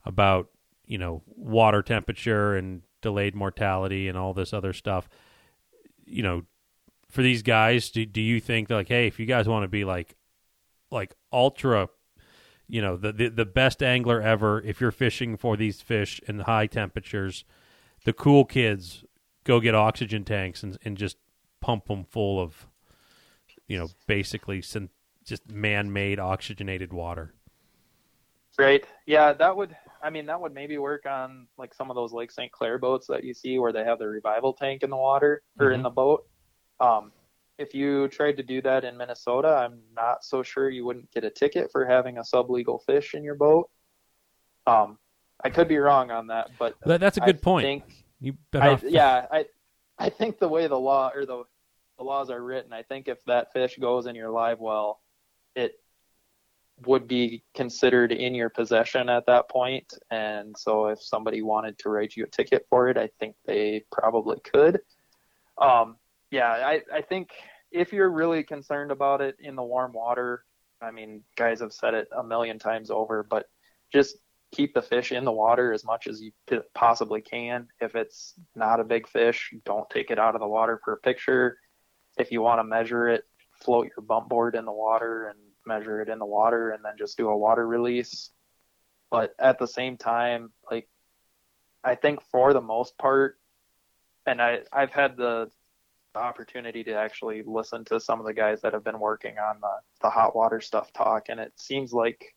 about you know water temperature and delayed mortality and all this other stuff. You know, for these guys, do do you think like, hey, if you guys want to be like like ultra you know the, the the best angler ever if you're fishing for these fish in high temperatures the cool kids go get oxygen tanks and, and just pump them full of you know basically syn- just man-made oxygenated water Right. Yeah, that would I mean that would maybe work on like some of those Lake St. Clair boats that you see where they have the revival tank in the water or in Mhm. the boat. Um if you tried to do that in Minnesota, I'm not so sure you wouldn't get a ticket for having a sublegal fish in your boat. Um I could be wrong on that, but that, that's a good I point think you better I, yeah, I I think the way the law or the the laws are written, I think if that fish goes in your live well, it would be considered in your possession at that point. And so if somebody wanted to write you a ticket for it, I think they probably could. Um, yeah, I, I think if you're really concerned about it in the warm water, I mean, guys have said it a million times over, but just keep the fish in the water as much as you possibly can. If it's not a big fish, don't take it out of the water for a picture. If you want to measure it, float your bump board in the water and measure it in the water and then just do a water release. But at the same time, like I think for the most part, and I, I've had the, opportunity to actually listen to some of the guys that have been working on the, the hot water stuff talk, and it seems like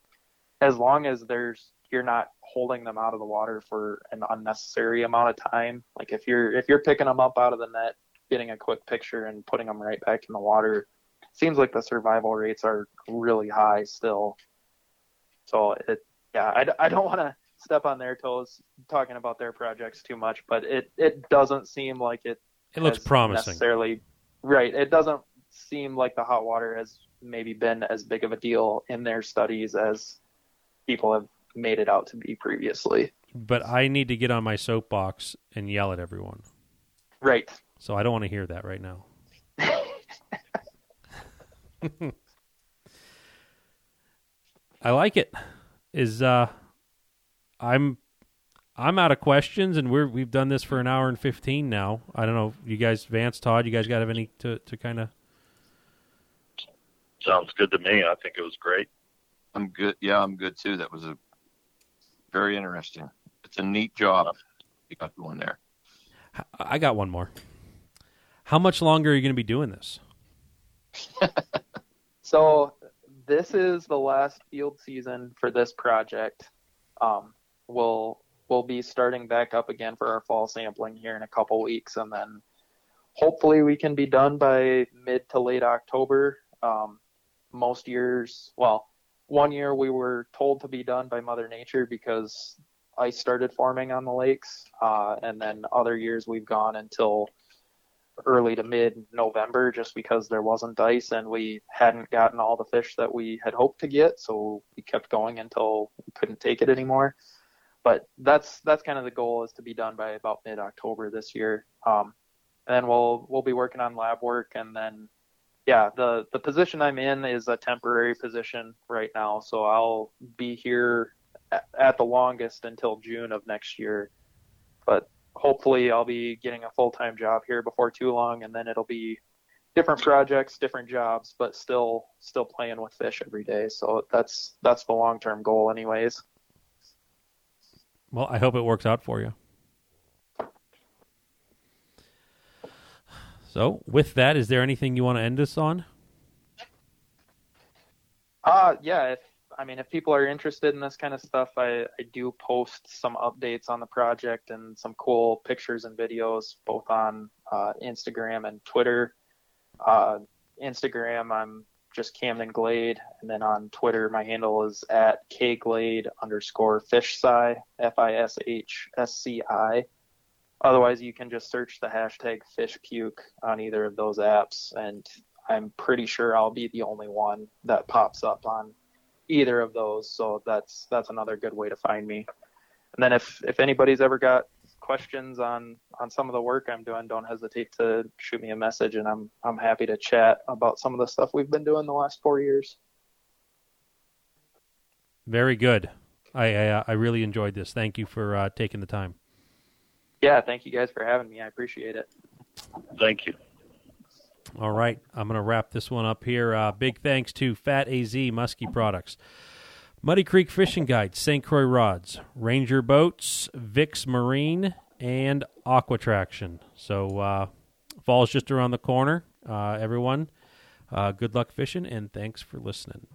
as long as there's you're not holding them out of the water for an unnecessary amount of time. Like if you're if you're picking them up out of the net, getting a quick picture and putting them right back in the water, seems like the survival rates are really high still. So it yeah, I, I don't want to step on their toes talking about their projects too much, but it it doesn't seem like it it looks promising Necessarily, right? It doesn't seem like the hot water has maybe been as big of a deal in their studies as people have made it out to be previously. but i need to get on my soapbox and yell at everyone Right. So i don't want to hear that right now I like it. Is uh I'm I'm out of questions and we're we've done this for an hour and 15 now. I don't know you guys Vance Todd you guys got have any to to kind of Sounds good to me. I think it was great. I'm good. Yeah, I'm good too. That was a very interesting. It's a neat job you got going there. I got one more. How much longer are you going to be doing this? So this is the last field season for this project. um, we'll we'll be starting back up again for our fall sampling here in a couple weeks, and then hopefully we can be done by mid to late October. Um, most years, well, one year we were told to be done by Mother Nature because ice started forming on the lakes, uh, and then other years we've gone until early to mid November just because there wasn't ice and we hadn't gotten all the fish that we had hoped to get, so we kept going until we couldn't take it anymore. But that's that's kind of the goal is to be done by about mid October this year. Um, and then we'll we'll be working on lab work and then yeah, the the position I'm in is a temporary position right now, so I'll be here at, at the longest until June of next year. But hopefully I'll be getting a full-time job here before too long and then it'll be different projects, different jobs, but still still playing with fish every day. So that's that's the long-term goal anyways. Well, I hope it works out for you. So, with that, is there anything you want to end us on? Uh yeah, if I mean if people are interested in this kind of stuff, I, I do post some updates on the project and some cool pictures and videos both on uh, Instagram and Twitter. Uh, Instagram, I'm just Camden Glade, and then on Twitter, my handle is at kglade underscore fishsci, F I S H S C I. Otherwise, you can just search the hashtag fish puke on either of those apps, and I'm pretty sure I'll be the only one that pops up on either of those. So that's that's another good way to find me. And then if if anybody's ever got questions on on some of the work I'm doing, don't hesitate to shoot me a message, and I'm I'm happy to chat about some of the stuff we've been doing the last four years. Very good. I I, uh, I really enjoyed this. Thank you for uh, taking the time. Yeah, thank you guys for having me. I appreciate it. Thank you. All right, I'm going to wrap this one up here. Uh, big thanks to Fat AZ Muskie Products, Muddy Creek Fishing Guide, St. Croix Rods, Ranger Boats, Vix Marine, and Aqua Traction. So uh, fall's just around the corner. Uh, everyone, uh, good luck fishing, and thanks for listening.